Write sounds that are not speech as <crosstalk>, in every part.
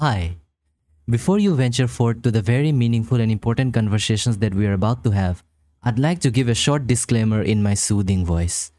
Hi. Before you venture forth to the very meaningful and important conversations that we are about to have, I'd like to give a short disclaimer in my soothing voice.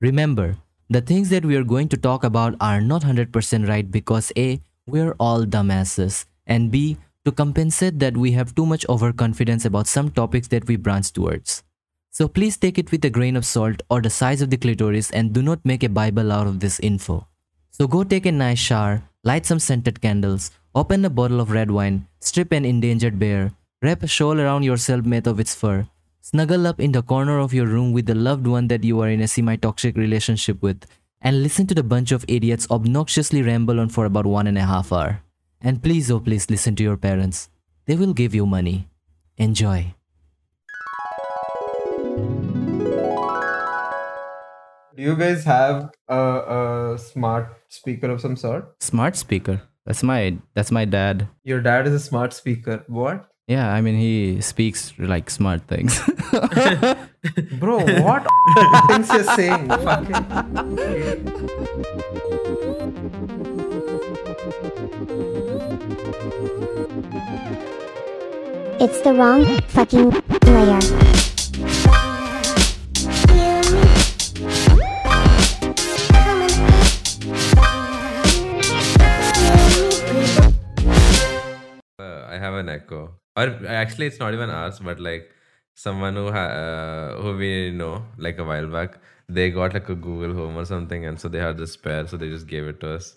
Remember, the things that we are going to talk about are not 100% right because A, we're all dumbasses, and B, to compensate that we have too much overconfidence about some topics that we branch towards. So please take it with a grain of salt or the size of the clitoris and do not make a Bible out of this info. So go take a nice shower, light some scented candles, open a bottle of red wine, strip an endangered bear, wrap a shawl around yourself made of its fur, snuggle up in the corner of your room with the loved one that you are in a semi-toxic relationship with, and listen to the bunch of idiots obnoxiously ramble on for about one and a half hour. And please, oh please, listen to your parents. They will give you money. Enjoy. Do you guys have a, a smart speaker of some sort? Smart speaker. That's my that's my dad. Your dad is a smart speaker. What? Yeah, I mean he speaks like smart things. <laughs> Bro, what <laughs> things you're saying? It's the wrong fucking layer. Have an echo. Or actually, it's not even ours, but like someone who ha- uh, who we know, like a while back, they got like a Google Home or something, and so they had the spare, so they just gave it to us.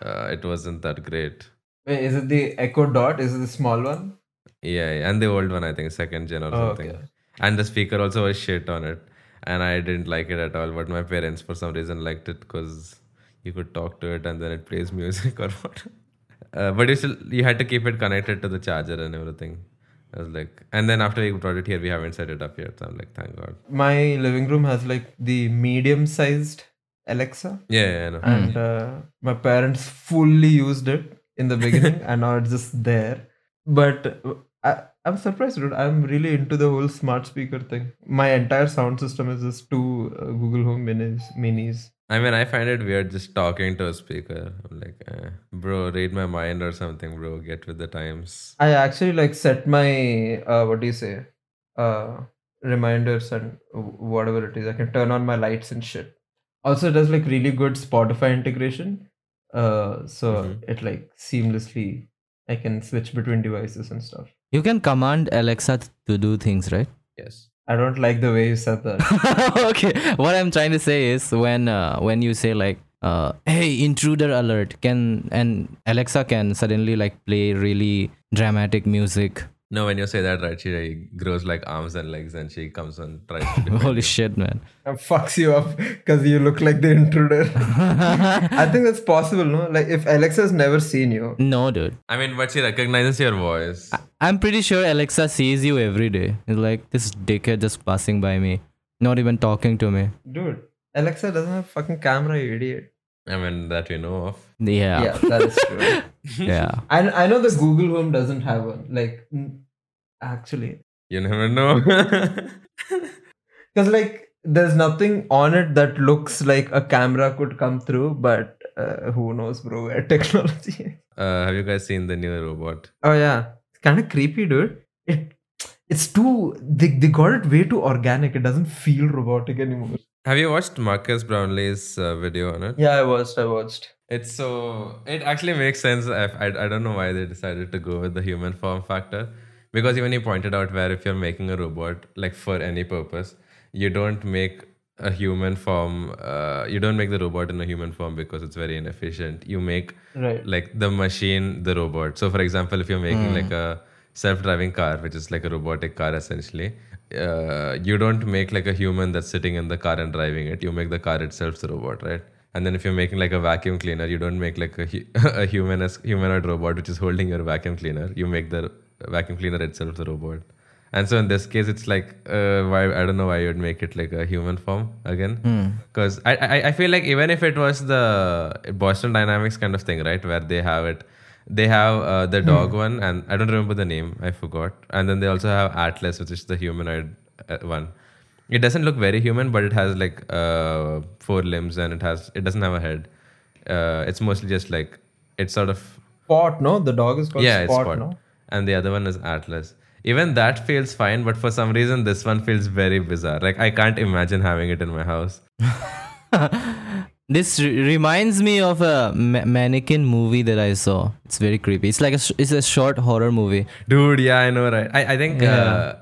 Uh, it wasn't that great. Wait, is it the Echo Dot? Is it the small one? Yeah, yeah, and the old one, I think, second gen or Oh, something. okay. And the speaker also was shit on it, and I didn't like it at all. But my parents, for some reason, liked it because you could talk to it, and then it plays <laughs> music or what. Uh, but you still you had to keep it connected to the charger and everything. I was like, and then after we brought it here, we haven't set it up yet. So I'm like, thank God. My living room has like the medium sized Alexa. Yeah, yeah, I know. and uh, my parents fully used it in the beginning <laughs> and now it's just there but uh, I, i'm surprised dude i'm really into the whole smart speaker thing my entire sound system is just two uh, google home minis minis I mean, I find it weird just talking to a speaker. I'm like, eh, bro, read my mind or something, bro. Get with the times. i actually like set my uh, what do you say uh reminders and whatever it is i can turn on my lights and shit also it does like really good spotify integration uh so Mhm. it like seamlessly i can switch between devices and stuff You can command Alexa to do things, right? Yes. I don't like the way you said that. <laughs> okay. What I'm trying to say is when uh, when you say like uh, hey intruder alert can and Alexa can suddenly like play really dramatic music. No, when you say that, right, she like, grows like arms and legs and she comes and tries to <laughs> Holy you. shit, man. And fucks you up because you look like the intruder. <laughs> I think that's possible, no? Like if Alexa's never seen you. No, dude. I mean, but she recognizes your voice. I'm pretty sure Alexa sees you every day. It's like this dickhead just passing by me, not even talking to me. Dude, Alexa doesn't have fucking camera, you idiot. I mean, that we know of. Yeah. Yeah, that is true. <laughs> Yeah. I, I know the Google Home doesn't have one. Like, actually. You never know. <laughs> Because, like, there's nothing on it that looks like a camera could come through, but uh, who knows, bro, where <laughs> technology is. uh, have you guys seen the new robot? Oh yeah, it's kind of creepy, dude. It it's too they they got it way too organic. It doesn't feel robotic anymore. Have you watched Marques Brownlee's uh, video on it? Yeah, I watched. I watched. It's so it actually makes sense. I, I I don't know why they decided to go with the human form factor because even he pointed out where if you're making a robot like for any purpose, you don't make a human form. Uh, you don't make the robot in a human form because it's very inefficient. You make Right. like the machine the robot so for example if you're making like a self-driving car which is like a robotic car essentially uh, you don't make like a human that's sitting in the car and driving it. You make the car itself the robot right? And then if you're making like a vacuum cleaner you don't make like a, <laughs> a human as humanoid robot which is holding your vacuum cleaner. You make the vacuum cleaner itself the robot. And so in this case it's like uh, why i don't know why you'd make it like a human form again. Because I, I i feel like even if it was the boston dynamics kind of thing right where they have it they have uh, the dog one and i don't remember the name i forgot and then they also have atlas which is the humanoid uh, one it doesn't look very human but it has like uh, four limbs and it has it doesn't have a head uh, it's mostly just like it's sort of Spot, no? The dog is called yeah, Spot, it's Spot. no? And the other one is Atlas. Even that feels fine, but for some reason this one feels very bizarre. Like I can't imagine having it in my house. <laughs> This re- reminds me of a ma- mannequin movie that I saw. It's very creepy. It's like a sh- it's a short horror movie. Dude, yeah, I know, right? I, I think Yeah. uh,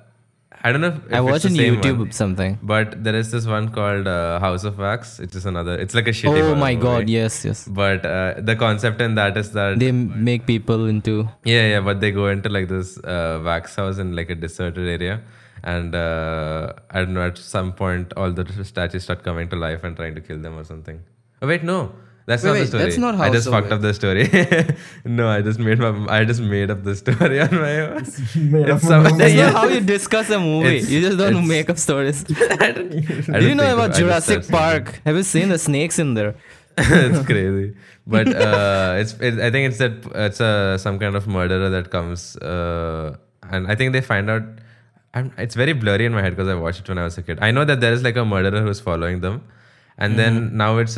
I don't know. If, if I watched on YouTube one, something. but there is this one called uh, House of Wax. It's just another. It's like a shitty. Oh my god! Yes, yes. But uh, the concept in that is that They make people into. Yeah, yeah, but they go into like this uh, wax house in like a deserted area, and uh, I don't know. At some point, all the statues start coming to life and trying to kill them or something. Oh wait, no, that's Wait, not the story. that's not I just of fucked up the story. <laughs> no, I just made my. I just made up the story <laughs> on my own. Made It's up some- <laughs> That's yeah. not how you discuss a movie. It's- you just don't make up stories. I don't Do you know about Jurassic said Park? Have you seen the snakes in there? it's crazy but uh, it's it, i think it's that it's a some kind of murderer that comes uh, and i think they find out I'm, it's very blurry in my head because i watched it when i was a kid i know that there is like a murderer who's following them and then now it's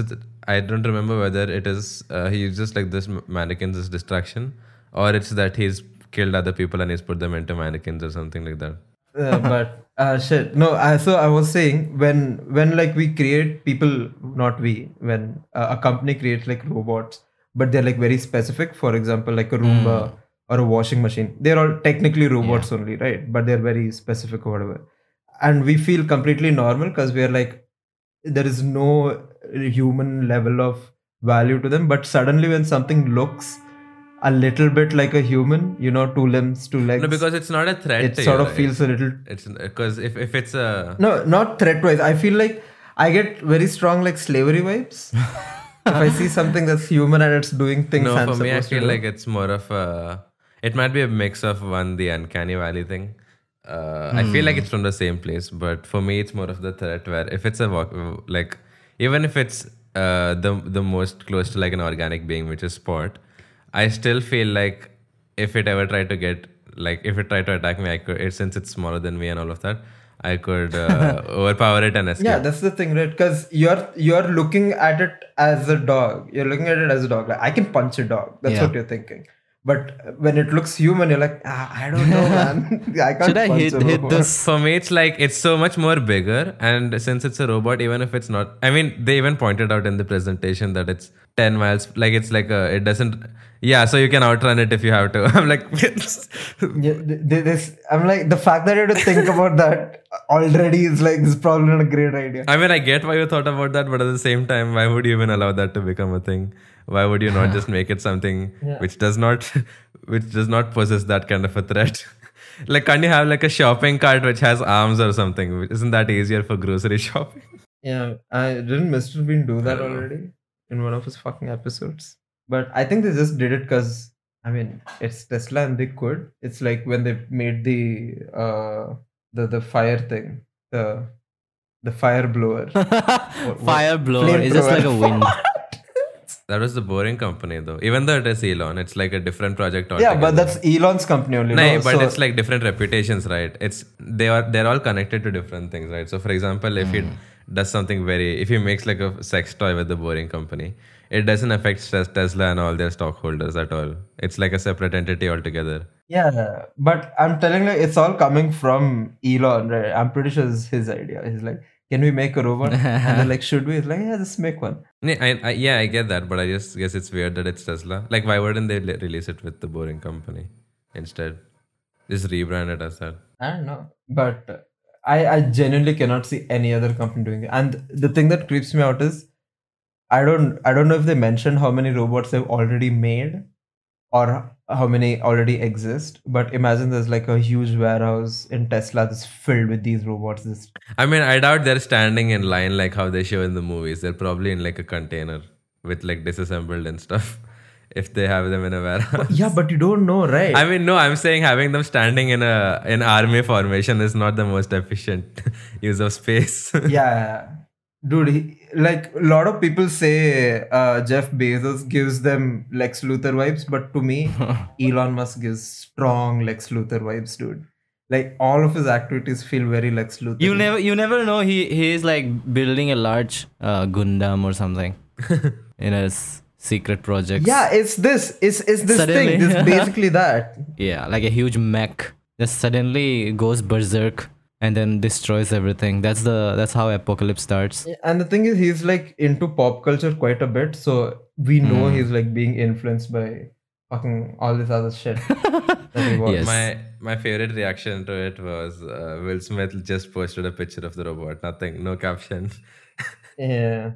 i don't remember whether it is uh, he's just like this mannequins as distraction or it's that he's killed other people and he's put them into mannequins or something like that Uh, but uh, shit. No, I, so I was saying when when like we create people, not we, when uh, a company creates like robots, but they're like very specific. For example, like a Roomba or a washing machine. They're all technically robots only, right? But they're very specific or whatever. And we feel completely normal because we're like there is no human level of value to them. But suddenly, when something looks a little bit like a human, you know, two limbs, two legs. no because it's not a threat it sort you, of feels a little it's because if, if it's a no not threat wise i feel like i get very strong like slavery vibes if i see something that's human and it's doing things No, I'm for me, I feel like it's more of a. It might be a mix of one, the uncanny valley thing. Uh, I feel like it's from the same place, but for me, it's more of the threat where if it's a walk, like even if it's uh, the the most close to like an organic being, which is Spot, I still feel like if it ever tried to get like if it tried to attack me, I could. It, since it's smaller than me and all of that, I could uh, <laughs> overpower it and escape. yeah that's the thing right because you're you're looking at it as a dog you're looking at it as a dog like i can punch a dog that's Yeah. what you're thinking but when it looks human you're like ah, i don't know <laughs> man <laughs> i can't Should I punch hit hit this? For me, it's like it's so much more bigger, and since it's a robot, even if it's not, I mean, they even pointed out in the presentation that it's ten miles. Like it's like a, it doesn't. Yeah, so you can outrun it if you have to. <laughs> I'm like, yeah, th- th- this i'm like the fact that you had to think about that already is like this is probably not a great idea I mean, I get why you thought about that, but at the same time, why would you even allow that to become a thing? Why would you not <laughs> just make it something which does not, <laughs> which does not possess that kind of a threat? <laughs> like, can't you have like a shopping cart which has arms or something? Isn't that easier for grocery shopping? Yeah, I didn't Mr. Bean do that already in one of his fucking episodes. But I think they just did it because I mean it's Tesla and they could. It's like when they made the uh the the fire thing, the the fire blower. Fire blower. It's just like a wind. That was the boring company though. Even though it is Elon, it's like a different project altogether. yeah, but that's Elon's company only. No, no? but So- it's like different reputations, right? It's they are they're all connected to different things, right? So for example, if he hmm. does something very if he makes like a sex toy with the boring company, it doesn't affect Tesla and all their stockholders at all. It's like a separate entity altogether. yeah, but I'm telling you, it's all coming from Elon, right? I'm pretty sure it's his idea. He's like, can we make a robot? and they're <laughs> like, should we? It's like, yeah, just make one. Yeah, I, I, yeah, I get that, but I just guess it's weird that it's Tesla. Like, why wouldn't they le- release it with the boring company instead? Just rebrand it as that. I don't know, but I I genuinely cannot see any other company doing it. And the thing that creeps me out is I don't I don't know if they mentioned how many robots they've already made or how many already exist. But imagine there's like a huge warehouse in Tesla that's filled with these robots. This I mean, I doubt they're standing in line like how they show in the movies. They're probably in like a container with like disassembled and stuff. <laughs> If they have them in a warehouse. yeah, but you don't know, right? I mean, no, I'm saying having them standing in a in army formation is not the most efficient <laughs> use of space. yeah <laughs> dude he, like a lot of people say uh, jeff bezos gives them lex luthor vibes but to me <laughs> elon musk gives strong lex luthor vibes dude like all of his activities feel very lex luthor You never, you never know. He he is like building a large uh, Gundam or something <laughs> in a s- secret projects. Yeah, it's this. It's it's this Suddenly- thing. It's <laughs> basically that. Yeah, like a huge mech that suddenly goes berserk and then destroys everything. That's the that's how apocalypse starts. And the thing is, he's like into pop culture quite a bit, so we know Hmm. he's like being influenced by fucking all this other shit. <laughs> that he watched. Yes. My my favorite reaction to it was uh, Will Smith just posted a picture of the robot. Nothing, no caption. <laughs> Yeah.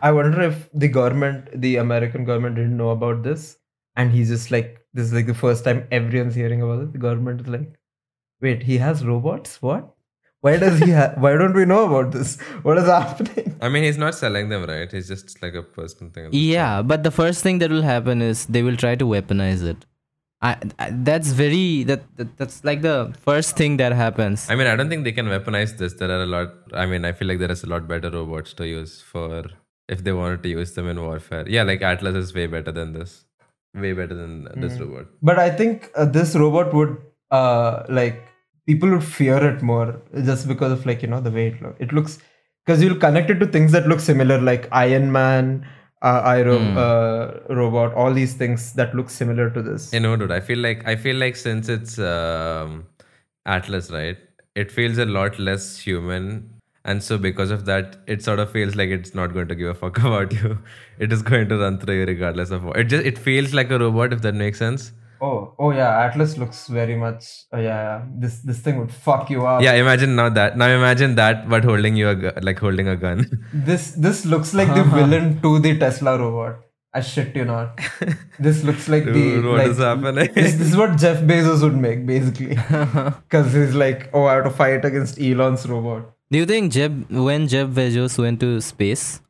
I wonder if the government, the American government, didn't know about this, and he's just like, this is like the first time everyone's hearing about it. The government is like, wait, he has robots? What? Why does he have? Why don't we know about this? What is happening? I mean, he's not selling them, right? He's just like a personal thing. Yeah, but the first thing that will happen is they will try to weaponize it. I, I that's very that, that that's like the first thing that happens. I mean, I don't think they can weaponize this. There are a lot. I mean, I feel like there is a lot better robots to use for if they wanted to use them in warfare. Yeah, like Atlas is way better than this. Way better than this robot. But I think uh, this robot would, uh, like, people would fear it more just because of like you know the way it looks. It looks because you'll connect it to things that look similar, like Iron Man, uh, Iron Hmm. uh, robot, all these things that look similar to this. You know, dude. I feel like I feel like since it's um, Atlas, right? It feels a lot less human, and so because of that, it sort of feels like it's not going to give a fuck <laughs> about you. It is going to run through you regardless of what. It just it feels like a robot, if that makes sense. Oh, oh yeah, Atlas looks very much. Uh, yeah, yeah, this this thing would fuck you up. Yeah, imagine now that. Now imagine that, but holding you a gu- like holding a gun. <laughs> This this looks like the villain to the Tesla robot. I shit you not. <laughs> This looks like the what like, is happening? This, this is what Jeff Bezos would make basically, <laughs> because he's like, oh, I have to fight against Elon's robot. Do you think Jeb when Jeff Bezos went to space?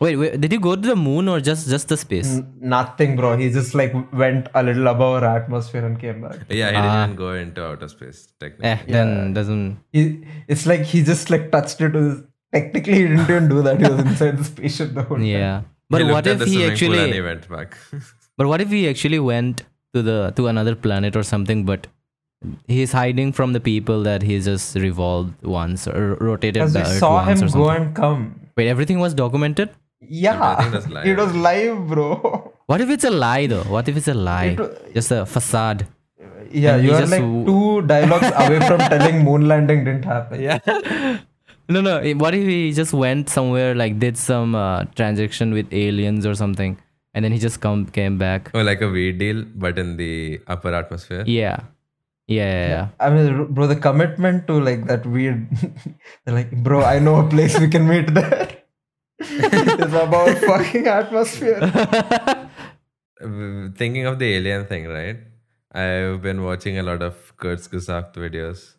Wait, wait, did you go to the moon or just just the space? N- nothing, bro. He just like went a little above our atmosphere and came back. yeah, he didn't go into outer space technically. Eh, then doesn't. He, it's like he just like touched it with. Technically, he didn't even do that. He was inside the spaceship the whole time. Yeah, but looked what at if the he swimming pool and he actually? went back? <laughs> But what if he actually went to the to another planet or something? But he's hiding from the people that he just revolved once or rotated once. Because the we Earth saw once him or go something. and come. Wait, everything was documented. Yeah, Everything <laughs> it was live, bro. What if it's a lie though? What if it's a lie? It Just a facade. Yeah, And you are just like w- two dialogues <laughs> away from telling moon landing didn't happen. Yeah. no, no. What if he just went somewhere, like did some uh, transaction with aliens or something, and then he just come came back? or like a weed deal, but in the upper atmosphere. Yeah. Yeah, yeah, yeah. I mean, bro, the commitment to like that weird. they're <laughs> like, bro, I know a place we can meet there. It's about fucking atmosphere. <laughs> Thinking of the alien thing, right? I've been watching a lot of Kurzgesagt videos.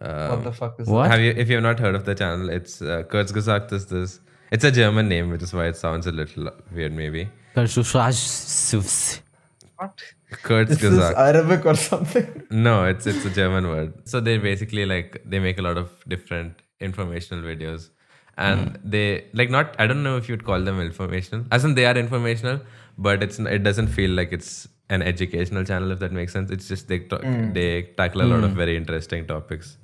Um, what the fuck is What? Have you? If you have not heard of the channel, it's uh, Kurzgesagt is this. It's a German name, which is why it sounds a little weird, maybe. that? What? This is Kurzgesagt. Arabic or something. No, it's it's a German word. So they basically like they make a lot of different informational videos, and they like not. I don't know if you'd call them informational. As in, they are informational, but it's it doesn't feel like it's an educational channel if that makes sense. It's just they talk, they tackle a lot of very interesting topics.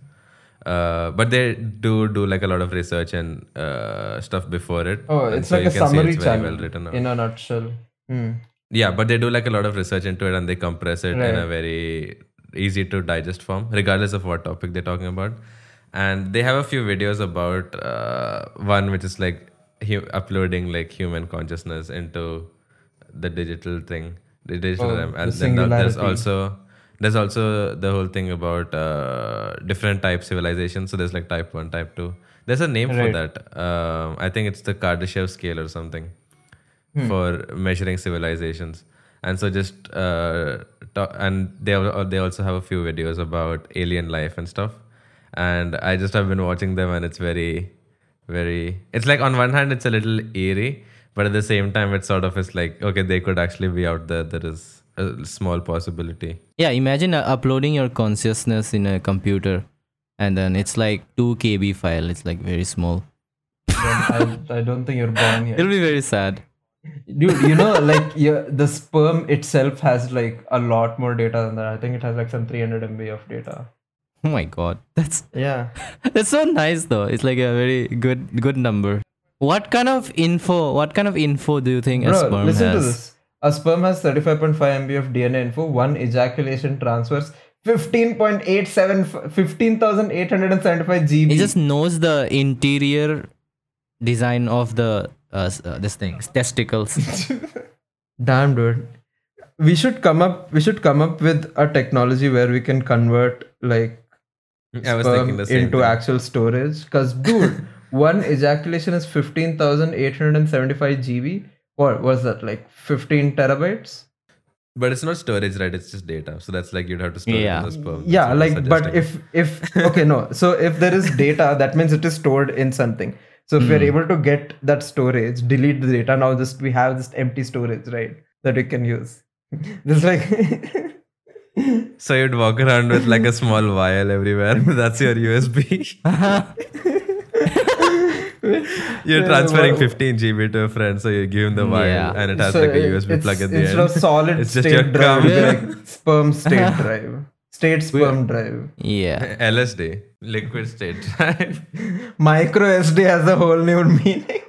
Uh, but they do do like a lot of research and uh, stuff before it. Oh, and it's so like you a summary it's channel well written out. in a nutshell. Hmm. Yeah, but they do like a lot of research into it and they compress it in a very easy to digest form, regardless of what topic they're talking about. And they have a few videos about uh, one which is like hu- uploading like human consciousness into the digital thing, the digital Oh, realm. the And then there's also there's also the whole thing about uh, different type civilizations. So there's like type one, type two. There's a name for that. Um, I think it's the Kardashev scale or something Hmm. for measuring civilizations. And so just uh, ta- and they they also have a few videos about alien life and stuff. And I just have been watching them, and it's very, very. It's like on one hand, it's a little eerie, but at the same time, it sort of is like okay, they could actually be out there. There is a small possibility. Yeah, imagine uh, uploading your consciousness in a computer, and then it's like two KB file. It's like very small. I, I don't think you're born yet. It'll be very sad. Dude, you know, like <laughs> yeah, the sperm itself has like a lot more data than that. I think it has like some 300 MB of data. <laughs> Oh my god, that's Yeah. <laughs> that's so nice though. It's like a very good good number. What kind of info? What kind of info do you think a Bro, sperm listen has? to this. A sperm has 35.5 MB of DNA info. One ejaculation transfers 15.87 15,875 GB. It just knows the interior design of the uh, uh, this thing testicles. <laughs> Damn, dude. We should come up. We should come up with a technology where we can convert like I was thinking sperm the same into thing. actual storage. Because, dude, <laughs> one ejaculation is 15,875 GB. What was that? Like 15 terabytes? But it's not storage, right? It's just data. So that's like you'd have to store Yeah. it in the sperm. That's Yeah, like, but if if okay, no. So if there is data, that means it is stored in something. So if we're Hmm. able to get that storage, delete the data. Now just we have this empty storage, right? That we can use. <laughs> This is like. <laughs> So you'd walk around with like a small vial everywhere. <laughs> That's your USB. <laughs> You're Yeah, transferring wha- 15 GB to a friend, so you give him the vial, Yeah. and it has So like a USB plug at the instead end. of solid It's just state your drive, cum. like sperm state <laughs> drive, state sperm drive. yeah. LSD, liquid state drive. Micro SD has a whole new meaning.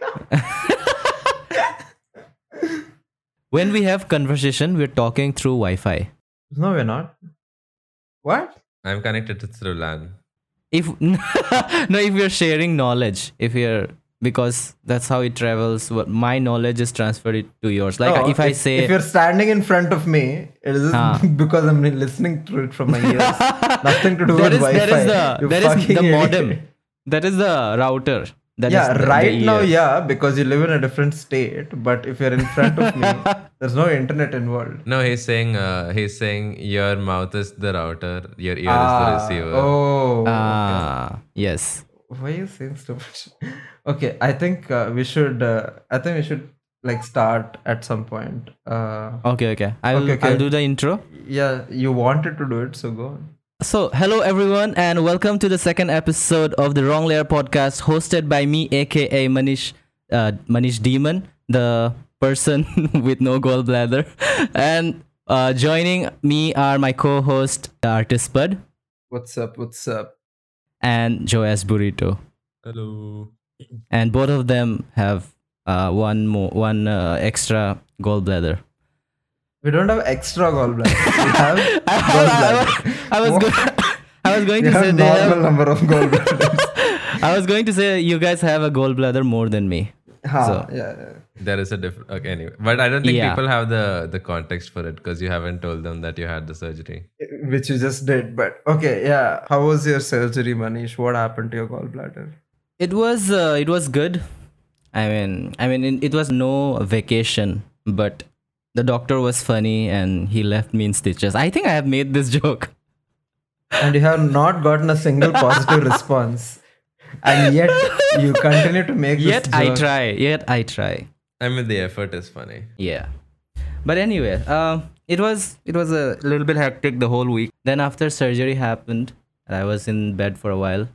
When we have conversation, we're talking through Wi-Fi. No, we're not. What? I'm connected to through LAN. If <laughs> no, if we're sharing knowledge, if we're because that's how it travels. What my knowledge is transferred to yours. Like No, if I say if you're standing in front of me, it is Huh. <laughs> because I'm listening through it from my ears. <laughs> Nothing to do There with is Wi-Fi. there is the you there is fucking the idiot. modem. That is the router. That yeah, is the- right the now, ear. yeah, because you live in a different state. But if you're in front of me, <laughs> there's no internet involved. No, he's saying uh, he's saying your mouth is the router, your ear Ah, is the receiver. Oh, Ah, yes. why are you saying so much? <laughs> Okay, I think uh, we should. Uh, I think we should like start at some point. Uh, Okay, okay. I'll Okay, okay. I'll do the intro. yeah, you wanted to do it, so go on. So, hello everyone, and welcome to the second episode of the Wrong Layer podcast, hosted by me, aka Manish, uh, Manish Demon, the person <laughs> with no gallbladder, and uh, joining me are my co-host, the artist Spud, What's up? What's up? and Joash Britto, Hello. and both of them have uh, one more, one uh, extra gallbladder. We don't have extra gallbladder. We have <laughs> gallbladder. I was go- <laughs> I was going We to say have they normal have, number of gallbladders. <laughs> I was going to say you guys have a gallbladder more than me. Ha, So- yeah, yeah. There is a different. Okay, anyway, but I don't think Yeah. people have the the context for it because you haven't told them that you had the surgery. Which you just did. But okay, yeah. How was your surgery, Manish? What happened to your gallbladder? It was uh, it was good. I mean, I mean, it, it was no vacation, but the doctor was funny and he left me in stitches. I think I have made this <laughs> joke. And you have not gotten a single <laughs> positive response. And yet you continue to make this Yet I joke. try. Yet I try. I mean, the effort is funny. Yeah. But anyway, uh, it was it was a little bit hectic the whole week. Then after surgery happened, I was in bed for a while.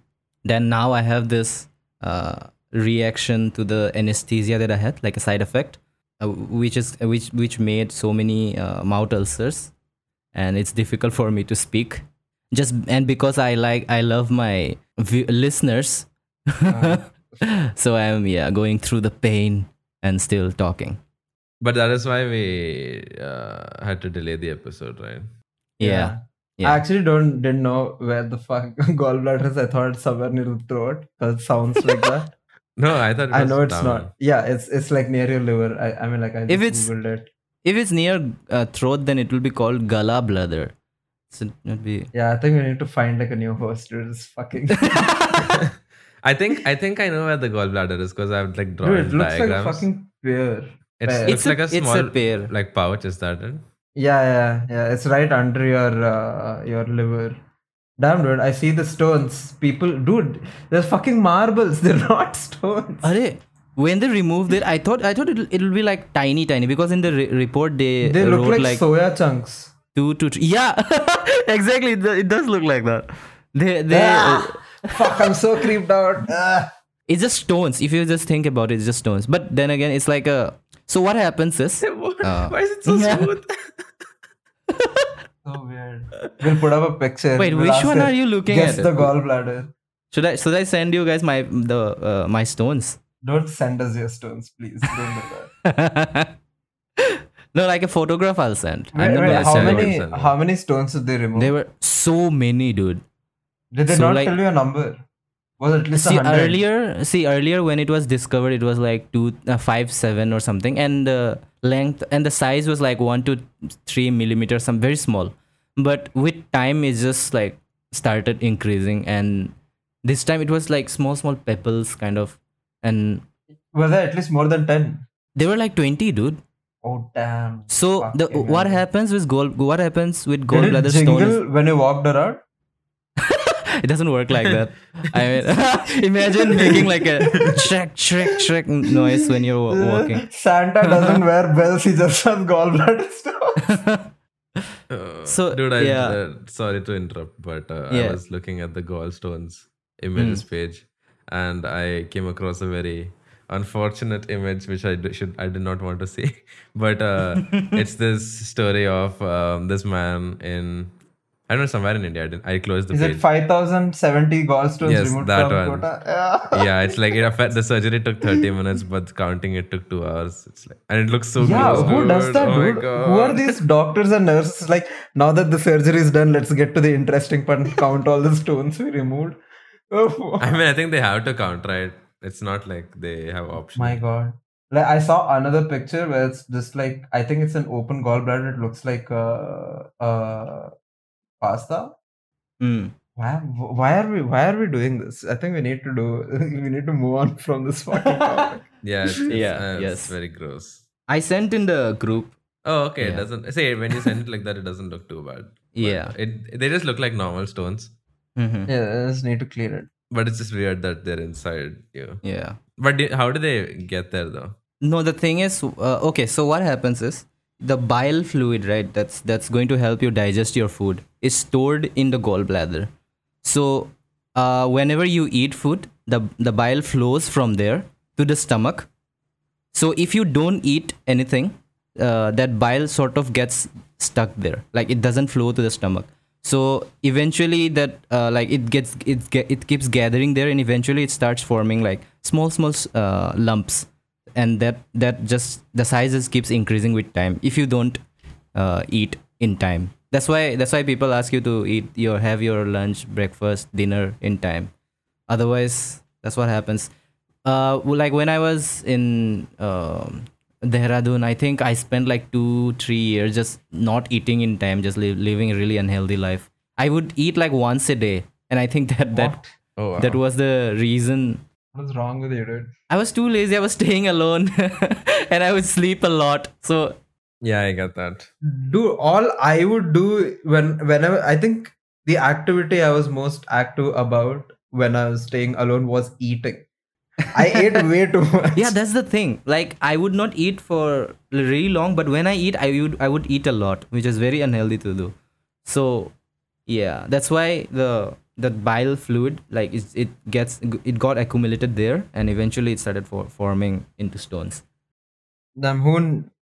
Then now I have this uh, reaction to the anesthesia that I had, like a side effect, uh, which is which which made so many uh, mouth ulcers, and it's difficult for me to speak. Just and because I like I love my vi- listeners, <laughs> so I'm yeah going through the pain and still talking. But that is why we uh, had to delay the episode, right? Yeah. Yeah. I actually don't didn't know where the fuck <laughs> gallbladder is. I thought it's somewhere near the throat because it sounds like that. <laughs> No, I thought it I was know it's down. not. Yeah, it's it's like near your liver. I, I mean like I just If it's- googled it. If it's near uh, throat, then it will be called gala bladder. So it would be. Yeah, I think we need to find like a new host. Dude, it's fucking. <laughs> I think I think I know where the gallbladder is because I've like drawn Dude, it looks diagrams. like a fucking pear. it's, pear. it's It's a- like a it's a small pear. like pouch. Is that it? Yeah, yeah, yeah. It's right under your uh, your liver. Damn, dude. I see the stones. People, dude, they're fucking marbles. <laughs> They're not stones. Arre, when they removed it, I thought I thought it'll, it'll be like tiny, tiny because in the re- report they, They look wrote like, like, soya chunks. Two to three. Yeah, <laughs> exactly. It, does look like that. They they. Ah, fuck, I'm so creeped out. Ah. it's just stones. If you just think about it, it's just stones. But then again, it's like a. So what happens is. <laughs> Uh, Why is it so yeah. <laughs> smooth? So weird. We'll put up a picture. Wait, We'll which one it, are you looking at? Guess at? the gallbladder. Should I should I send you guys my the uh, my stones? Don't send us your stones, please. Don't do that. No, like a photograph I'll send. I'm Wait, not wait, how many send how many stones did they remove? There were so many, dude. did they so not like- tell you a number? Was it at least See hundred? earlier, see earlier when it was discovered, it was like two, uh, five, seven or something, and the length and the size was like one to three millimeters, some very small. But with time, it just like started increasing, and this time it was like small, small pebbles, kind of, and Was there at least more than ten? they were like twenty, dude. Oh damn! So the Fucking what hell. happens with gold? What happens with Did gallbladder it stone? jingle Is, when you walked around? <laughs> it doesn't work like that. <laughs> I mean, <laughs> imagine making like a shrek, shrek, shrek noise when you're wa- walking. Santa doesn't wear bells; he just has gallbladder stones. Uh, So, dude, I, yeah. uh, sorry to interrupt, but uh, I Yeah. was looking at the gallstones images page, and I came across a very unfortunate image which I d- should I did not want to see, <laughs> but uh, <laughs> it's this story of um, this man in I don't know somewhere in India. I, didn't, I closed the Is page. it five thousand seventy gallstones Yes, removed that from one. Yeah. <laughs> yeah, it's like it affect, the surgery took 30 minutes, but counting it took two hours. It's like and it looks so Yeah, gross, who does that, oh dude? Who are these doctors and nurses? Like, now that the surgery is done, let's get to the interesting part and count all the stones we removed. Oh, I mean, I think they have to count, right? It's not like they have options. my god. Like, I saw another picture where it's just like, I think it's an open gallbladder. It looks like uh, uh, pasta. Hmm. Why, why are we why are we doing this? I think we need to do <laughs> we need to move on from this fucking topic. <laughs> Yeah, it's, it's, Yeah, uh, it's yes. very gross. I sent in the group. Oh, okay. It doesn't say when you send it like that, it doesn't look too bad. But Yeah. it they just look like normal stones, Mm-hmm. yeah, I just need to clear it. But it's just weird that they're inside you. Yeah. But do- how do they get there though? No, the thing is, uh, okay. So what happens is the bile fluid, right? That's that's going to help you digest your food is stored in the gallbladder. So uh, whenever you eat food, the the bile flows from there to the stomach. So if you don't eat anything, uh, that bile sort of gets stuck there, like it doesn't flow to the stomach. So eventually, that uh, like it gets it it keeps gathering there, and eventually it starts forming like small small uh, lumps, and that that just the sizes keeps increasing with time if you don't uh, eat in time. That's why that's why people ask you to eat your have your lunch, breakfast, dinner in time. Otherwise, that's what happens. Uh, like when I was in um, Dehradun, I think I spent like two, three years just not eating in time, just li- living a really unhealthy life. I would eat like once a day, and I think <laughs> that that Oh, wow. that was the reason. What is wrong with you, dude? I was too lazy. I was staying alone, <laughs> and I would sleep a lot. So yeah, I get that. do all I would do when whenever I think the activity I was most active about when I was staying alone was eating. I ate way too <laughs> much. yeah that's the thing. Like i would not eat for really long but when i eat i would i would eat a lot which is very unhealthy to do. So yeah that's why the the bile fluid like it, it gets it got accumulated there and eventually it started for, forming into stones. Damn,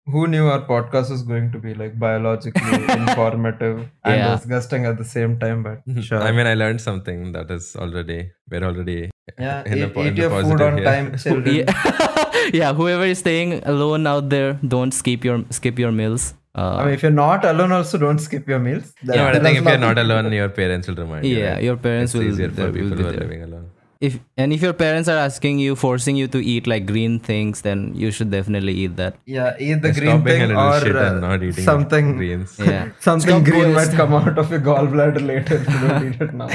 who knew our podcast was going to be like biologically <laughs> informative and Yeah. disgusting at the same time? But sure. I mean, I learned something that is already we're already yeah, <laughs> in the eat, po- in eat the your food on here. time, <laughs> children. yeah yeah whoever is staying alone out there don't skip your skip your meals uh, I mean, if you're not alone, also don't skip your meals. That- but I think if you're not alone, your parents will remind you. Yeah, right? your parents it's will- easier for people who are living alone. If and if your parents are asking you forcing you to eat like green things then you should definitely eat that Yeah, eat the Just green stop thing or uh, not eating something. greens. yeah <laughs> Something Stop green boys. might come out of your gallbladder later you don't eat it now.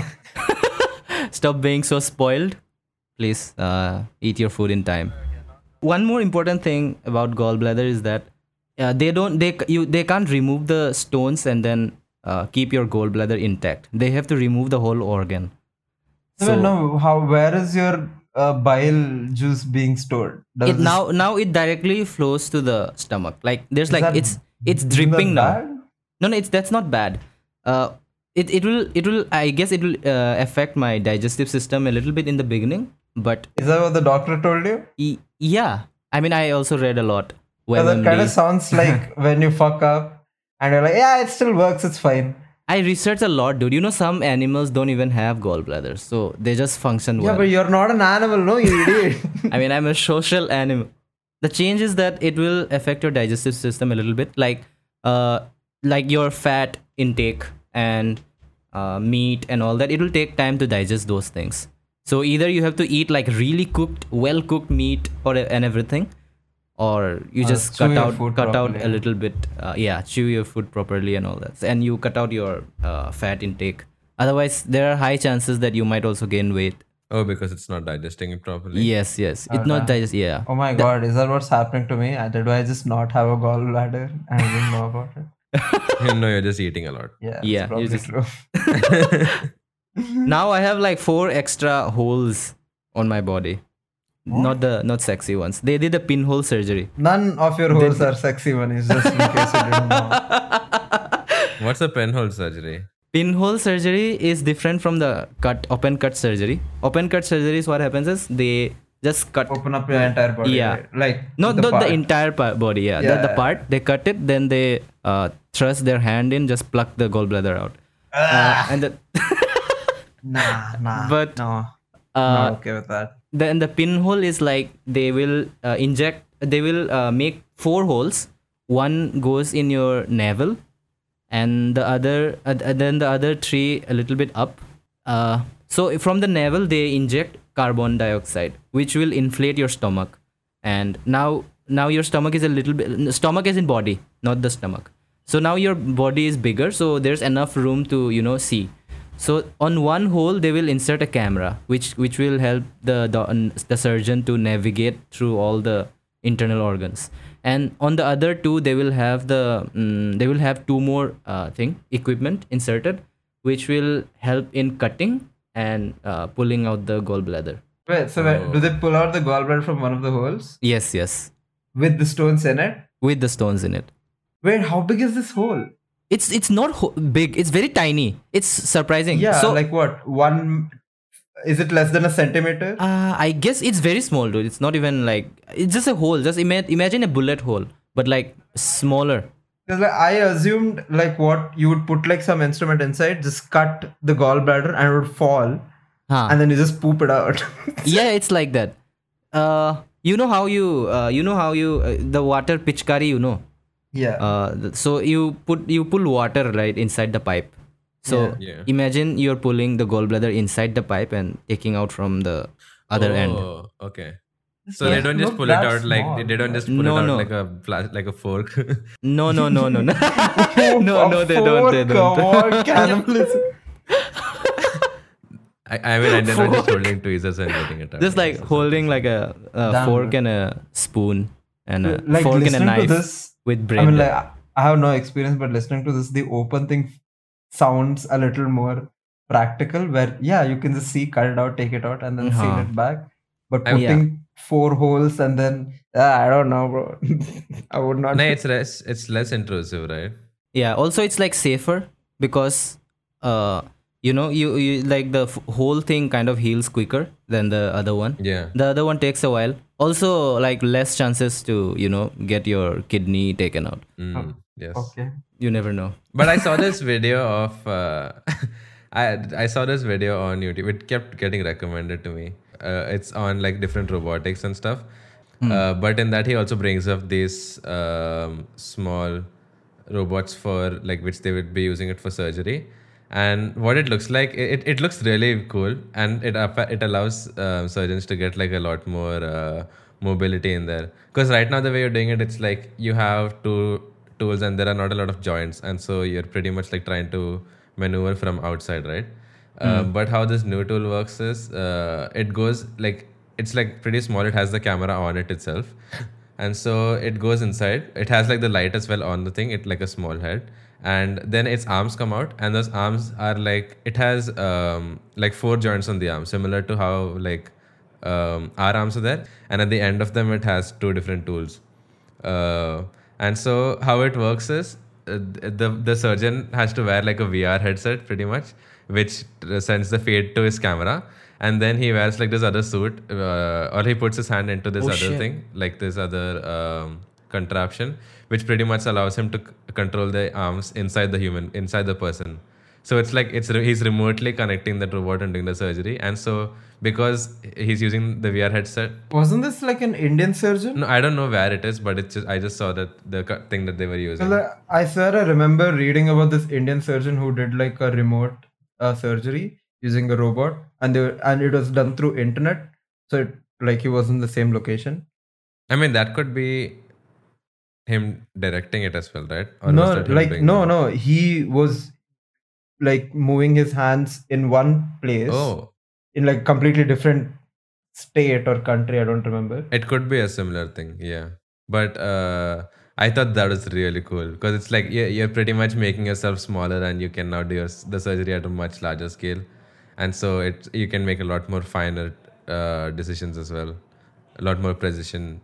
<laughs> stop being so spoiled please uh, eat your food in time one more important thing about gallbladder is that uh, they don't they you they can't remove the stones and then uh, keep your gallbladder intact they have to remove the whole organ So, no, how where is your uh, bile juice being stored? Does it now now it directly flows to the stomach like there's like it's it's dripping now bad? no no it's that's not bad uh it, it will it will i guess it will uh, affect my digestive system a little bit in the beginning but Is that what the doctor told you? e- yeah i mean i also read a lot Yeah, that kind of sounds like <laughs> when you fuck up and you're like, yeah, it still works, it's fine. I research a lot, dude. You know, some animals don't even have gallbladders, so they just function Yeah, well. Yeah, but you're not an animal, no, you <laughs> idiot. I mean, I'm a social animal. The change is that it will affect your digestive system a little bit, like, uh, like your fat intake and uh, meat and all that. It will take time to digest those things. So either you have to eat like really cooked, well cooked meat or and everything, or you just chew cut out food cut out a little bit. Uh, yeah, chew your food properly and all that, and you cut out your uh, fat intake. Otherwise, there are high chances that you might also gain weight. Oh, because it's not digesting it properly. Yes, yes. It's not Okay. digest. Yeah. oh my god, is that what's happening to me? Uh, Did I just not have a gallbladder and I didn't know about it? <laughs> <laughs> no, you're just eating a lot. Yeah, Yeah, probably just- true. <laughs> now I have like four extra holes on my body. Not the not sexy ones. They did a pinhole surgery. None of your holes are sexy one. It's just in case you didn't know. <laughs> What's a pinhole surgery? Pinhole surgery is different from the cut open cut surgery. Open cut surgery is what happens is they just cut Open up your entire body. Yeah. right? Like not the the, the entire pa- body. Yeah, the, the part they cut it, then they uh, thrust their hand in, just pluck the gallbladder out. Uh, and the, <laughs> Nah, nah. But, no, uh, not okay with that. Then the pinhole is like they will uh, inject they will uh, make four holes. One goes in your navel and the other uh, th- then the other three a little bit up. Uh, so from the navel they inject carbon dioxide which will inflate your stomach. And now now your stomach is a little bit stomach is in body not the stomach. So now your body is bigger so there's enough room to you know see so on one hole they will insert a camera which which will help the the, the surgeon to navigate through all the internal organs and on the other two they will have the mm, they will have two more uh, thing equipment inserted which will help in cutting and uh, pulling out the gallbladder Wait, so Oh. do they pull out the gallbladder from one of the holes yes yes with the stones in it? with the stones in it Wait, how big is this hole? It's it's not ho- big it's very tiny it's surprising Yeah, so like what? One? Is it less than a centimeter? uh, i guess it's very small dude it's not even like it's just a hole just ima- imagine a bullet hole but like smaller Because like I assumed like what you would put like some instrument inside, just cut the gallbladder and it would fall, huh. and then you just poop it out. <laughs> yeah it's like that uh you know how you uh, you know how you uh, the water pitchkari you know yeah. uh so you put you pull water right inside the pipe so Yeah. Yeah. imagine you're pulling the gallbladder inside the pipe and taking out from the other end Oh, okay. So Yeah, they don't just look pull it that out like small. they don't just pull No, it out no. like a pla- like a fork. <laughs> no no no no no <laughs> <laughs> no no they don't they don't what cannibalism. I, I mean, and they're not just holding tweezers and getting it out. just like holding like a, a fork and a spoon and a like fork and a listening knife to this, with bread I mean, like I I have no experience, but listening to this, the open thing sounds a little more practical. Where yeah, you can just see, cut it out, take it out, and then seal Uh-huh. it back. But I- putting Yeah. four holes and then ah, I don't know, bro. <laughs> I would not. no, it's less it's less intrusive, right? yeah also it's like safer because uh you know you, you like the f- whole thing kind of heals quicker than the other one Yeah. the other one takes a while also like less chances to you know get your kidney taken out Mm, yes. okay. you never know But I saw <laughs> this video of uh, <laughs> I I saw this video on YouTube. It kept getting recommended to me. Uh, it's on like different robotics and stuff. Uh, but in that he also brings up these um, small robots for like which they would be using it for surgery. And what it looks like, it, it looks really cool, and it it allows um, surgeons to get like a lot more uh, mobility in there. Because right now the way you're doing it, it's like you have two tools and there are not a lot of joints, and so you're pretty much like trying to maneuver from outside, right? Uh, but how this new tool works is uh, it goes like it's like pretty small. It has the camera on it itself, <laughs> and so it goes inside. It has like the light as well on the thing. It like a small head, and then its arms come out, and those arms are like it has um, like four joints on the arm, similar to how like um, our arms are there, and at the end of them it has two different tools. Uh, and so how it works is uh, the the surgeon has to wear like a VR headset pretty much, which sends the feed to his camera, and then he wears like this other suit, uh, or he puts his hand into this Oh, other shit. thing, like this other um, contraption, which pretty much allows him to c- control the arms inside the human, inside the person. So it's like it's re- he's remotely connecting that robot and doing the surgery, and so because he's using the VR headset. Wasn't this like an Indian surgeon? No, I don't know where it is, but it's just I just saw that the thing that they were using. Well, I I swear I remember reading about this Indian surgeon who did like a remote uh, surgery using a robot, and they were, and it was done through internet, so it, like he was in the same location. I mean, that could be him directing it as well, right? Or no, like no, no, he was like moving his hands in one place Oh, in like completely different state or country. I don't remember. it could be a similar thing, yeah. But uh, I thought that was really cool because it's like you're, you're pretty much making yourself smaller, and you can now do your, the surgery at a much larger scale, and so it you can make a lot more finer uh, decisions as well, a lot more precision,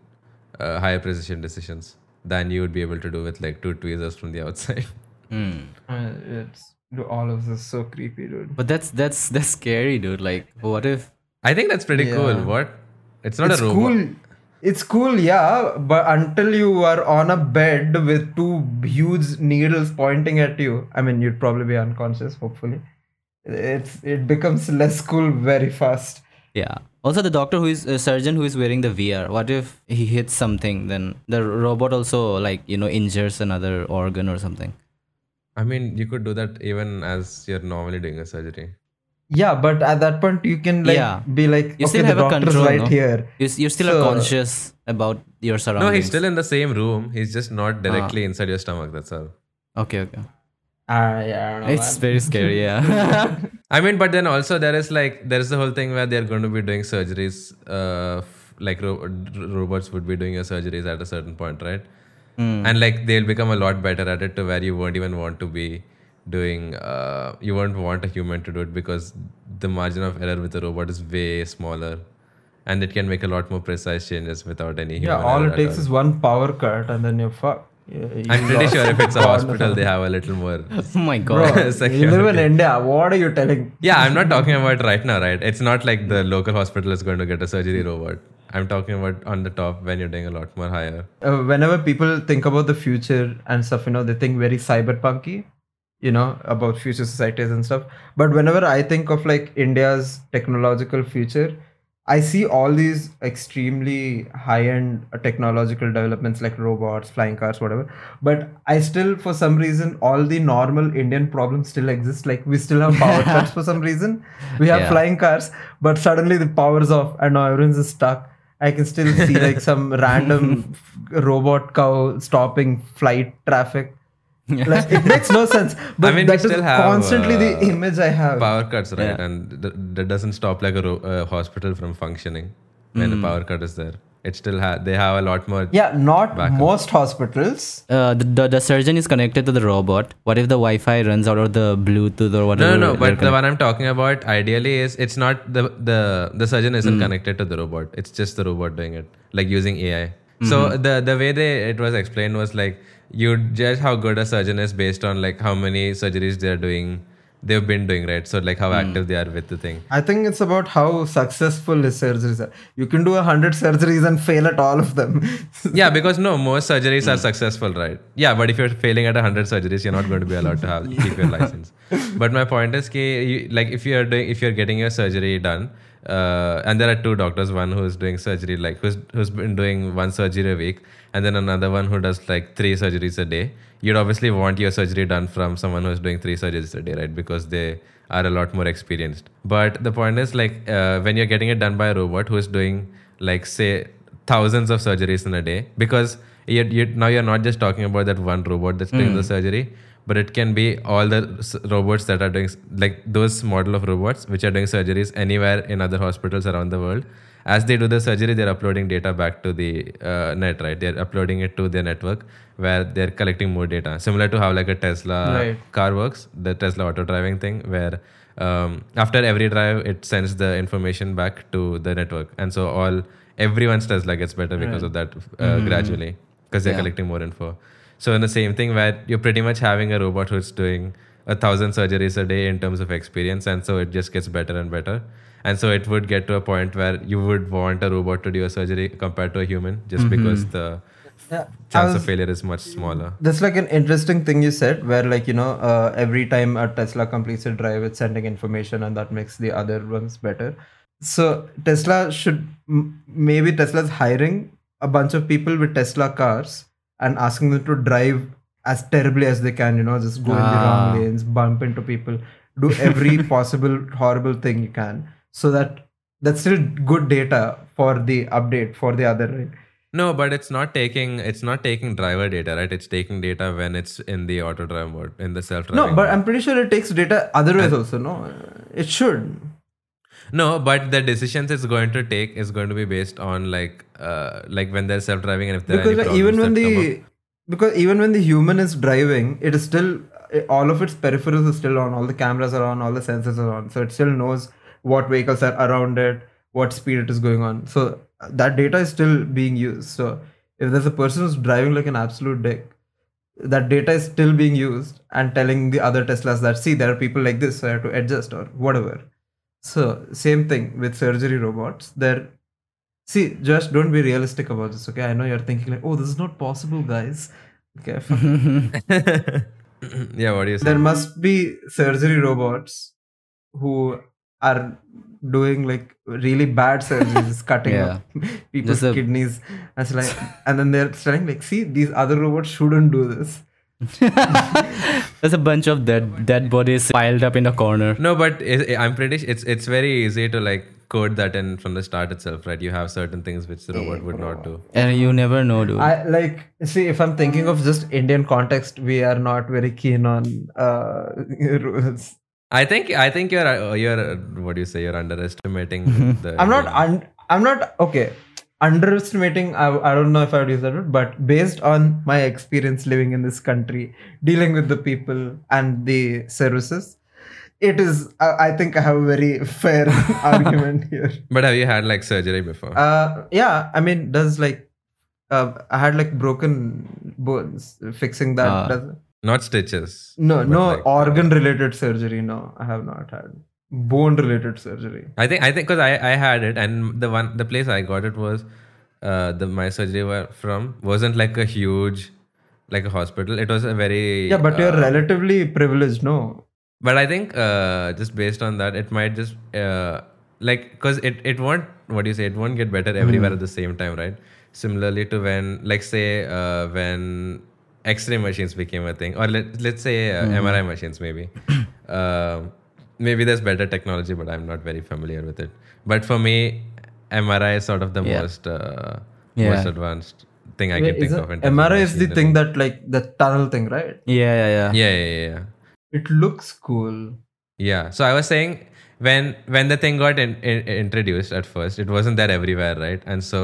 uh, higher precision decisions than you would be able to do with like two tweezers from the outside. Hmm. Uh, it's all of this is so creepy, dude. But that's that's that's scary, dude. Like, what if? I think that's pretty cool. What? It's not it's a robot. cool. It's cool, yeah, but until you are on a bed with two huge needles pointing at you, I mean, you'd probably be unconscious. Hopefully, it's it becomes less cool very fast. Yeah. Also, the doctor who is a surgeon who is wearing the VR. What if he hits something? Then the robot also like you know injures another organ or something. I mean, you could do that even as you're normally doing a surgery. Yeah, but at that point, you can like Yeah. be like, You okay, still the have a doctor's control, right no? here. You s- you're still So- conscious about your surroundings. No, he's still in the same room. He's just Ah. not directly inside your stomach. That's all. Okay, okay. Ah, yeah, I don't know, It's man. very scary. <laughs> Yeah. <laughs> I mean, but then also there is like there is the whole thing where they're going to be doing surgeries. Uh, f- like ro- robots would be doing your surgeries at a certain point, right? Hmm. And like they'll become a lot better at it to where you won't even want to be doing. Uh, you won't want a human to do it because the margin of error with a robot is way smaller, and it can make a lot more precise changes without any human. Yeah, all it takes all. is one power cut, and then you're fucked. Yeah, I'm pretty sure if it's a hospital, they have a little more. <laughs> oh my Bro, <laughs> god. you live in India. What are you telling? Yeah, I'm not talking about right now, right? It's not like the local hospital is going to get a surgery robot. I'm talking about on the top when you're doing a lot more higher. uh, whenever people think about the future and stuff, you know, they think very cyberpunky, you know, about future societies and stuff. But whenever I think of like India's technological future, I see all these extremely high end uh, technological developments like robots, flying cars, whatever. But I still, for some reason, all the normal Indian problems still exist. Like we still have power <laughs> cuts for some reason. We have Yeah. flying cars, but suddenly the power's off and now everyone's just stuck. I can still see like some random <laughs> robot cow stopping flight traffic. Like it makes no sense. But I mean, we that is still have, constantly the uh, image I have. Power cuts, right? Yeah. And th- that doesn't stop like a ro- uh, hospital from functioning when a power cut is there. It still ha- they have a lot more. Yeah, not Backup. most hospitals. Uh, the, the the surgeon is connected to the robot. What if the Wi-Fi runs out or the Bluetooth or whatever? no, no. they're But the one I'm talking about ideally is it's not the the the surgeon isn't Hmm. connected to the robot. It's just the robot doing it, like using AI. So Mm-hmm. the the way they it was explained was like you judge how good a surgeon is based on like how many surgeries they're doing, they've been doing, right? So like Hmm. how active they are with the thing. I think it's about how successful his surgeries are. You can do a hundred surgeries and fail at all of them. <laughs> yeah, because no, most surgeries Hmm. are successful, right? Yeah, but if you're failing at 100 surgeries, you're not going to be allowed to have <laughs> keep your license. But my point is, ki, you, like if you're doing, if you're getting your surgery done, uh, and there are two doctors, one who's doing surgery, like who's who's been doing one surgery a week, and then another one who does like three surgeries a day. You'd obviously want your surgery done from someone who's doing three surgeries a day, right? Because they are a lot more experienced. But the point is, like uh, when you're getting it done by a robot who is doing, like say, thousands of surgeries in a day because you you now you're not just talking about that one robot that's doing the surgery but it can be all the s- robots that are doing like those model of robots which are doing surgeries anywhere in other hospitals around the world as they do the surgery they're uploading data back to the uh, net right? They're uploading it to their network where they're collecting more data. Similar to how like a tesla Right. car works the tesla auto driving thing where um, after every drive it sends the information back to the network. And so all everyone's tesla gets better because of that uh, gradually because they're Yeah. collecting more info. So in the same thing where you're pretty much having a robot who's doing a thousand surgeries a day in terms of experience and so it just gets better and better and so it would get to a point where you would want a robot to do a surgery compared to a human just because the Yeah, chance was- of failure is much smaller. That's like an interesting thing you said, where like you know, uh, every time a Tesla completes a drive, it's sending information, and that makes the other ones better. So Tesla should m- maybe Tesla's hiring a bunch of people with Tesla cars and asking them to drive as terribly as they can. You know, just go in the Ah. wrong lanes, bump into people, do every <laughs> possible horrible thing you can, so that that's still good data for the update for the other right. No, but it's not taking it's not taking driver data, right? It's taking data when it's in the auto drive mode, in the self driving. No, but I'm pretty sure it takes data otherwise also. No, it should. No, but the decisions it's going to take is going to be based on like uh like when they're self driving and if there Because are any even when problems that come the because even when the human is driving, it is still all of its peripherals are still on, all the cameras are on, all the sensors are on, so it still knows what vehicles are around it, what speed it is going on. So that data is still being used. So if there's a person who's driving like an absolute dick, that data is still being used and telling the other Teslas that see there are people like this, so I have to adjust or whatever. So same thing with surgery robots. They're see, just don't be realistic about this. Okay, I know you're thinking like, oh, this is not possible, guys. Okay, <laughs> <laughs> yeah, what do you say? there must be surgery robots who are doing like really bad surgeries, <laughs> cutting Yeah. up <laughs> people's a- kidneys. And, it's like, and then they're saying like, see, these other robots shouldn't do this. <laughs> There's a bunch of dead dead bodies piled up in a corner. No, but it, I'm pretty. s- It's it's very easy to like code that in from the start itself, right? You have certain things which the robot would not do. And you never know, dude. I like see if I'm thinking of just Indian context, we are not very keen on uh rules. I think I think you're uh, you're uh, what do you say? You're underestimating <laughs> the. I'm not un- I'm not okay. Underestimating, I, I don't know if I would use that word, but based on my experience living in this country, dealing with the people and the services, it is. I, I think I have a very <laughs> fair <laughs> argument here. But have you had like surgery before? Uh, yeah, I mean, does like uh, I had like broken bones. Fixing that Ah. does not stitches. no no like, organ related surgery. No, I have not had bone related surgery. I think I think because I I had it and the one the place I got it was uh the my surgery were from wasn't like a huge like a hospital. It was a very Yeah, but you're uh, relatively privileged. No, but I think uh just based on that it might just uh like because it it won't what do you say it won't get better everywhere at the same time right similarly to when like say uh when x-ray machines became a thing or let, let's say uh, mri machines maybe <clears throat> um maybe there's better technology but i'm not very familiar with it but for me mri is sort of the Yeah. most uh, Yeah. most advanced thing i can think of in terms of MRI is the thing learning. that like the tunnel thing, right? yeah, yeah, yeah. yeah yeah yeah, yeah. It looks cool. Yeah. So I was saying when when the thing got in, in, introduced at first, it wasn't there everywhere, right? And so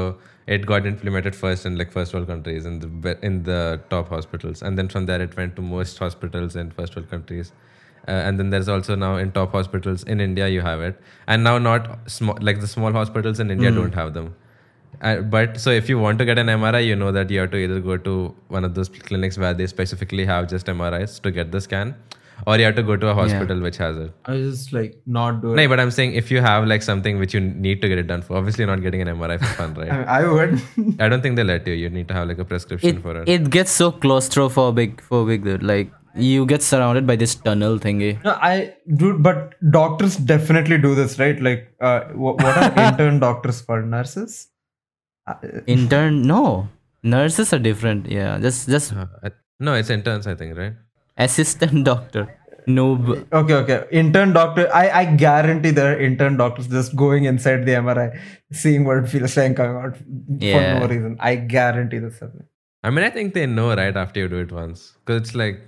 it got implemented first in like first world countries in the in the top hospitals, and then from there it went to most hospitals in first world countries. Uh, and then there's also now in top hospitals in India you have it, and now not small like the small hospitals in India don't have them. Uh, but so if you want to get an MRI, you know that you have to either go to one of those clinics where they specifically have just MRIs to get the scan, or you have to go to a hospital which has it. I just like not do it. No, but I'm saying if you have like something which you need to get it done for, obviously you're not getting an MRI for fun, right? I, <laughs> I would. <laughs> I don't think they let you. You need to have like a prescription It, for it. it gets so claustrophobic, phobic, dude. Like you get surrounded by this tunnel thingy. no, I dude, but doctors definitely do this, right? Like, uh, what, what are <laughs> intern doctors for? Nurses? Uh, Intern, no. Nurses are different. Yeah, just just Uh, I- no, it's interns, I think, right? Assistant <laughs> doctor. Noob. Okay, okay. Intern doctor. I, I guarantee there are intern doctors just going inside the MRI, seeing what it feels like coming out Yeah. for no reason. I guarantee this happening. I mean, I think they know right after you do it once because it's like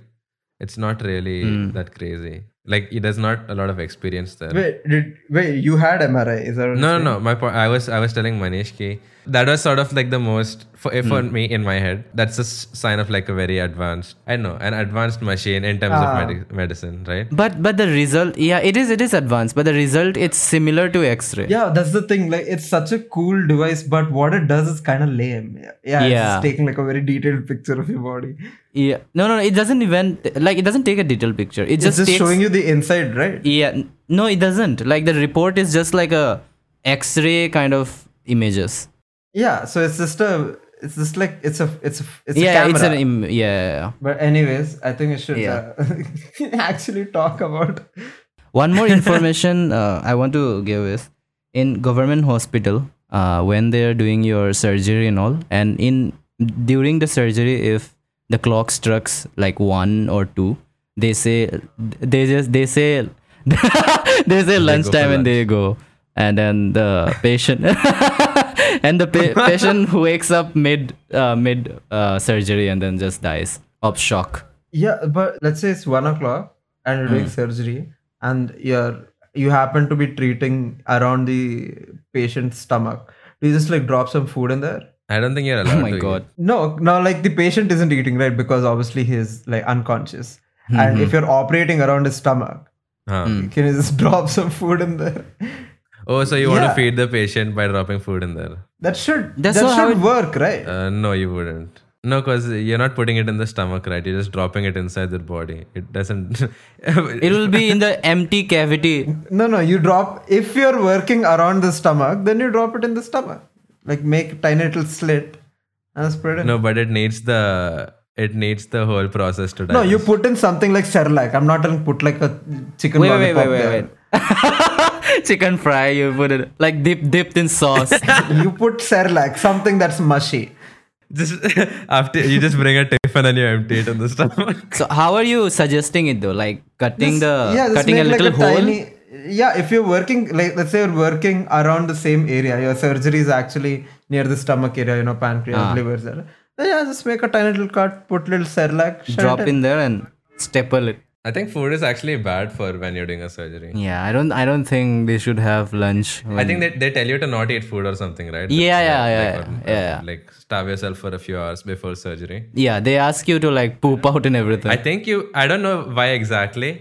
it's not really Hmm. that crazy. Like it- there's not a lot of experience there. Wait, did wait? You had MRI? Is that No, no, no. My point. I was, I was telling Manish ki that was sort of like the most for, Hmm. for me in my head. That's a sign of like a very advanced. I know an advanced machine in terms Ah. of medi- medicine, right? But but the result, yeah, it is it is advanced, but the result it's similar to X-ray. Yeah, that's the thing. Like, it's such a cool device, but what it does is kind of lame. Yeah, yeah, it's Yeah. just taking like a very detailed picture of your body. Yeah. No, no, it doesn't even like it doesn't take a detailed picture. It It's just, just takes, showing you the inside, right? Yeah. No, it doesn't. Like the report is just like a X-ray kind of images. Yeah, so it's just a it's just like it's a it's a it's a yeah, camera. it's an Im- yeah. but anyways, I think we should Yeah. uh, <laughs> actually talk about. <laughs> One more information uh, I want to give is in government hospital uh, when they're doing your surgery and all, and in during the surgery, if the clock strikes like one or two, they say they just they say <laughs> they say lunchtime for and they go, and then the patient and the pa- patient wakes up mid uh, mid uh, surgery and then just dies of shock. Yeah, but let's say it's one o'clock and you're Hmm. doing surgery, and you're you happen to be treating around the patient's stomach. Do you just like drop some food in there? I don't think you're allowed Oh my to. god. No, no, like the patient isn't eating, right? Because obviously he's like unconscious. Hmm, And if you're operating around his stomach, Eat. Huh. can you just <laughs> drop some food in there? Oh, so you want Yeah. to feed the patient by dropping food in there? That should That's that not how should it- work, right? Uh, no, you wouldn't. No, because you're not putting it in the stomach, right? You're just dropping it inside their body. It doesn't. <laughs> It will be in the empty cavity. no, no, you drop if you're working around the stomach, then you drop it in the stomach. Like make a tiny little slit and spread it. no, but it needs the it needs the whole process to. Die. No, you put in something like Cerelac. I'm not telling put like a chicken Wait, wait, lollipop wait, wait, there. wait. <laughs> <laughs> Chicken fry, you put it like dip, dipped in sauce. <laughs> you put Cerelac, something that's mushy. just <laughs> after you just bring a tiffin and you empty it in the stomach. so how are you suggesting it though? Like cutting Just- the yeah, just cutting a little like a hole? tiny. Yeah, if you're working like let's say you're working around the same area, your surgery is actually near the stomach area, you know, pancreas, Ah. liver, there. Then yeah, just make a tiny little cut, put little Cerelac, shut Drop it in there and staple it. I think food is actually bad for when you're doing a surgery. Yeah, I don't I don't think they should have lunch. I think they, they tell you to not eat food or something, right? Yeah, Like, yeah, like, yeah, or, yeah, yeah. Like starve yourself for a few hours before surgery. yeah, they ask you to like poop out and everything. I think you. I don't know why exactly.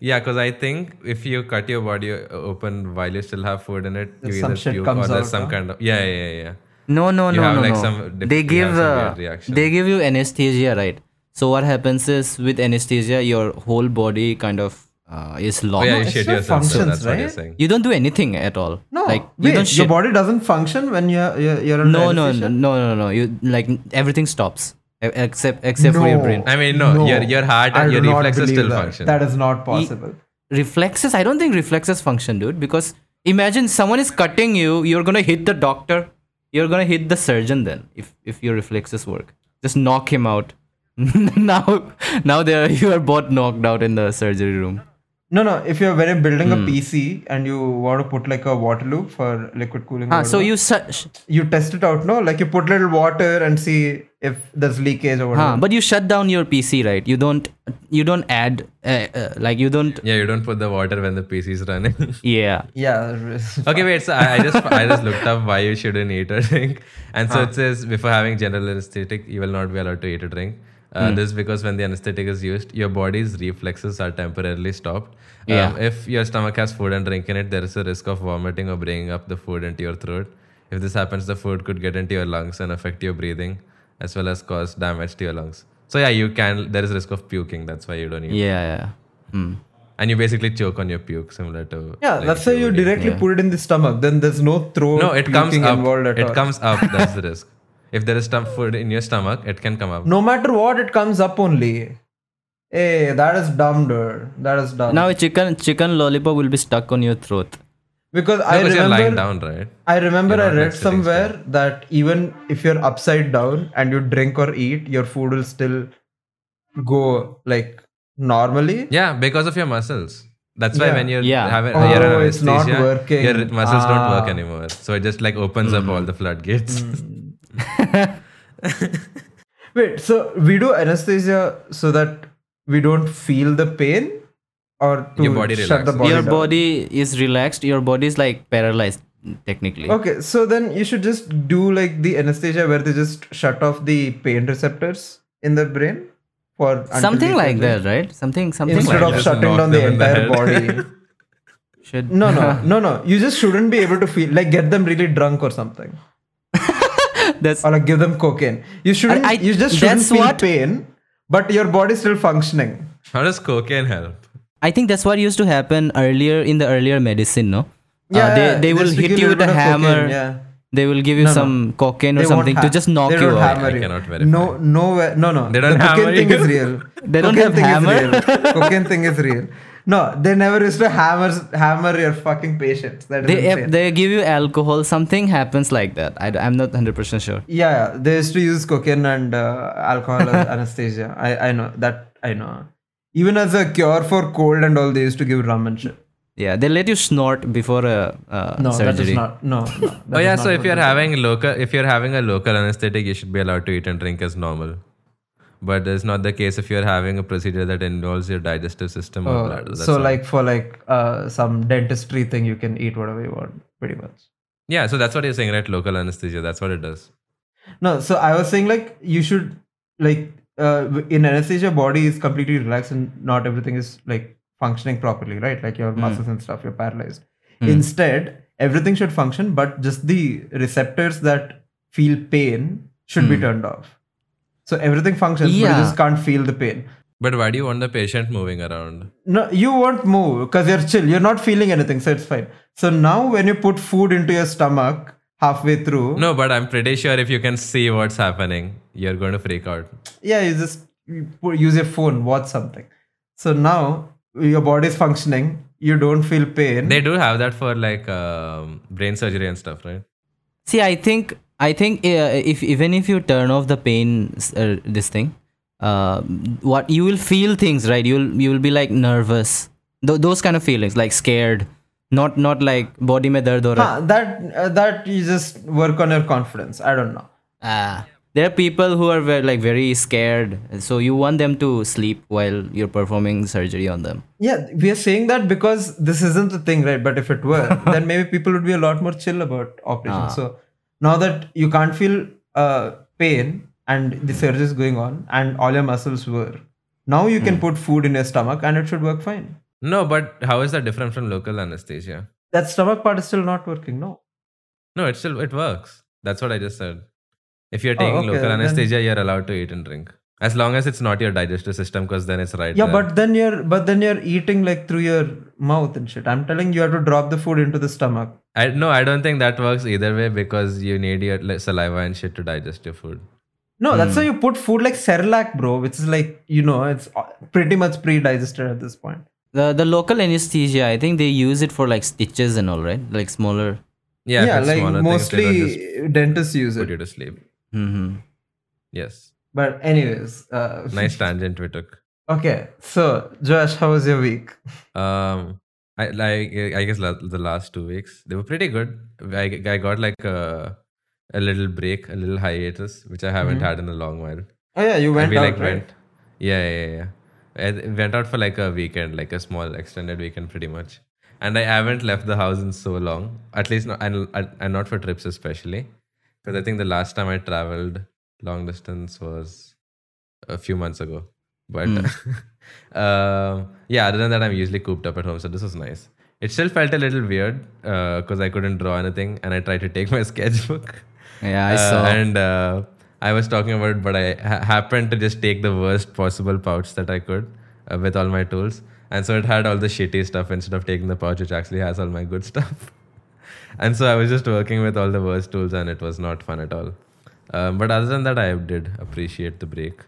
Yeah, because I think if you cut your body open while you still have food in it, you Some either shit puke comes or there's out, some huh? kind of yeah, yeah, yeah. yeah. no, no, You no, have, no, like, no. some they give uh, reaction. they give you anesthesia, right? So what happens is with anesthesia, your whole body kind of uh, is Oh yeah, you it shit still yourself. so functions, that's what you're right? saying. You don't do anything at all. No, like wait, you don't your body doesn't function when you're you're, you're under no, no, no, anesthesia? no, no, no. You like everything stops e- except except for your brain. I mean, no, your your heart I and your do not reflexes still that. function. That is not possible. reflexes i don't think reflexes function dude because imagine someone is cutting you you're gonna hit the doctor you're gonna hit the surgeon then if if your reflexes work just knock him out <laughs> now now there <laughs> you are both knocked out in the surgery room No, no. If you're when you're building Hmm. a PC and you want to put like a water loop for liquid cooling, ah, so you su- you test it out. No, like you put little water and see if there's leakage or huh, whatever. but you shut down your pc right you don't you don't add uh, uh, like you don't yeah, you don't put the water when the PC is running. <laughs> yeah yeah. okay, wait. So I, I just I just looked up why you shouldn't eat or drink, and so it says before having general anesthetic, you will not be allowed to eat or drink. Uh, Hmm. This is because when the anesthetic is used, your body's reflexes are temporarily stopped. Yeah. Um, if your stomach has food and drink in it, there is a risk of vomiting or bringing up the food into your throat. If this happens, the food could get into your lungs and affect your breathing, as well as cause damage to your lungs. So yeah, you can. There is risk of puking. That's why you don't eat. yeah yeah Hmm. And you basically choke on your puke, similar to Yeah, like that's if why you directly Yeah. put it in the stomach. Then there's no throat. No, it comes up. involved at It all. comes up. That's the risk. <laughs> If there is some food in your stomach, it can come up. No matter what, it comes up only. Hey, that is dumb, dude. That is dumb. now a chicken chicken lollipop will be stuck on your throat because No, I because you're lying remember, down, right? I remember I read like, sitting somewhere that even if you're upside down and you drink or eat, your food will still go like normally. Yeah, because of your muscles. That's why Yeah. when you're Yeah. having Oh, you're it's not working. your muscles don't work Ah. anymore. So it just like opens up mm. all the floodgates. Mm. <laughs> Wait, so we do anesthesia so that we don't feel the pain, or to Your body shut the relaxes. body your down? body is relaxed your body is like paralyzed technically Okay, so then you should just do like the anesthesia where they just shut off the pain receptors in the brain for something like that right something something Instead like of Just shutting down the them the entire body. <laughs> should No, no, <laughs> no, no. You just shouldn't be able to feel like get them really drunk or something, that's or like give them cocaine. You shouldn't. I- you just shouldn't that's feel what- pain, but your body's still functioning. How does cocaine help? i think that's what used to happen earlier in the earlier medicine no Yeah, uh, they, they will hit you with a little bit of hammer cocaine, yeah. they will give you No, no. some cocaine or They won't something to just knock they you don't out. hammer I you. cannot verify. No, no, no, no. They don't the hammer cocaine thing you. is real. They don't cocaine have thing hammer? Is real. cocaine thing is real. <laughs> No, they never used to hammer hammer your fucking patients. That is They insane. they give you alcohol. Something happens like that. I, am not hundred percent sure. yeah, yeah, they used to use cocaine and uh, alcohol as <laughs> anesthesia. I I know that I know. Even as a cure for cold and all, they used to give rum and shit. Yeah, they let you snort before a uh, No, surgery. that is not. No. no Oh yeah, so if you're they do. having local, if you're having a local anesthetic, you should be allowed to eat and drink as normal. But it's not the case if you're having a procedure that involves your digestive system or Oh, bladder. That's so all. like for like uh, some dentistry thing, you can eat whatever you want, pretty much. yeah, so that's what you're saying, right? Local anesthesia. That's what it does. No, so I was saying like you should like uh, in anesthesia, body is completely relaxed and not everything is like functioning properly, right? Like your muscles and stuff, you're paralyzed. Instead, everything should function, but just the receptors that feel pain should be turned off. So everything functions, but you just can't feel the pain. But why do you want the patient moving around? No, you won't move because you're chill. You're not feeling anything, so it's fine. So now, when you put food into your stomach halfway through, No, but I'm pretty sure if you can see what's happening, you're going to freak out. yeah, you just use your phone, watch something. So now your body's functioning. You don't feel pain. They do have that for like um, brain surgery and stuff, right? See, I think I think uh, if even if you turn off the pain, uh, this thing, uh, what you will feel things, right? You'll you will be like nervous, Th- those kind of feelings, like scared, not not like body mein dard ho raha. That uh, that you just work on your confidence. I don't know. Ah. There are people who are very, like very scared, so you want them to sleep while you're performing surgery on them. Yeah, we are saying that because this isn't the thing, right? But if it were, <laughs> then maybe people would be a lot more chill about operation. Ah. So now that you can't feel uh, pain and the surgery is going on and all your muscles were, now you can put food in your stomach and it should work fine. No, but how is that different from local anesthesia? That stomach part is still not working. No. No, it still it works. That's what I just said. If you're Oh, taking okay, local then- anesthesia, you're allowed to eat and drink. As long as it's not your digestive system, because then it's right Yeah, there. but then you're but then you're eating like through your mouth and shit. I'm telling you, you have to drop the food into the stomach. I, no, I don't think that works either way because you need your like, saliva and shit to digest your food. No, that's Hmm. why you put food like Cerelac, bro, which is like you know it's uh, pretty much pre-digested at this point. The the local anesthesia, I think they use it for like stitches and all, right? Like smaller. Yeah, yeah, like smaller things, they don't just mostly dentists use put it. you to sleep. mm-hmm. Yes, But anyways, uh, nice <laughs> tangent we took. Okay, so Joash, how was your week? Um, I like I guess la- the last two weeks they were pretty good. I, I got like a a little break, a little hiatus, which I haven't had in a long while. Oh yeah, you went we out, like right? went, yeah, yeah, yeah. yeah. I went out for like a weekend, like a small extended weekend, pretty much. And I haven't left the house in so long. At least, not, and and not for trips especially, because I think the last time I traveled long distance was a few months ago. But <laughs> um, yeah, other than that, I'm usually cooped up at home, so this was nice. It still felt a little weird because I couldn't draw anything, and I tried to take <laughs> my sketchbook. Yeah, I Uh, saw. And uh, I was talking about it, but I ha- happened to just take the worst possible pouch that I could uh, with all my tools. And so it had all the shitty stuff instead of taking the pouch, which actually has all my good <laughs> stuff. and so I was just working with all the worst tools, and it was not fun at all. Um, but other than that, I did appreciate the break.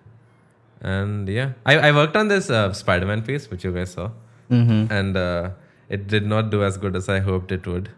And yeah, I, I worked on this uh, Spider Man piece, which you guys saw. Mhm. And uh, it did not do as good as I hoped it would.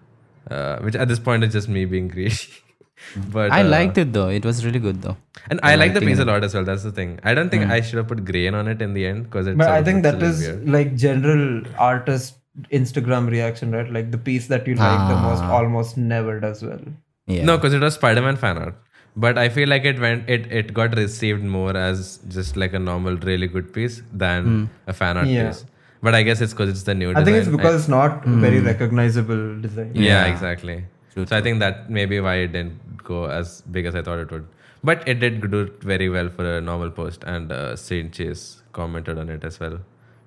Uh, which at this point is just me being greedy. <laughs> but I uh, liked it though. It was really good though. and I like the liking piece a lot as well. That's the thing. I don't think I should have put grain on it in the end because it. But I think looks a that little is weird. like general artist Instagram reaction, right? Like the piece that you like the most Ah. almost never does well. Yeah. No, because it was Spider-Man fan art. But I feel like it went it it got received more as just like a normal, really good piece than a fan art Yeah. piece. But I guess it's because it's the new. I think it's design. because it's not very recognizable design. yeah, Yeah. exactly. True, so I think that maybe why it didn't go as big as I thought it would. But it did do very well for a normal post, and uh, Saint Chase commented on it as well,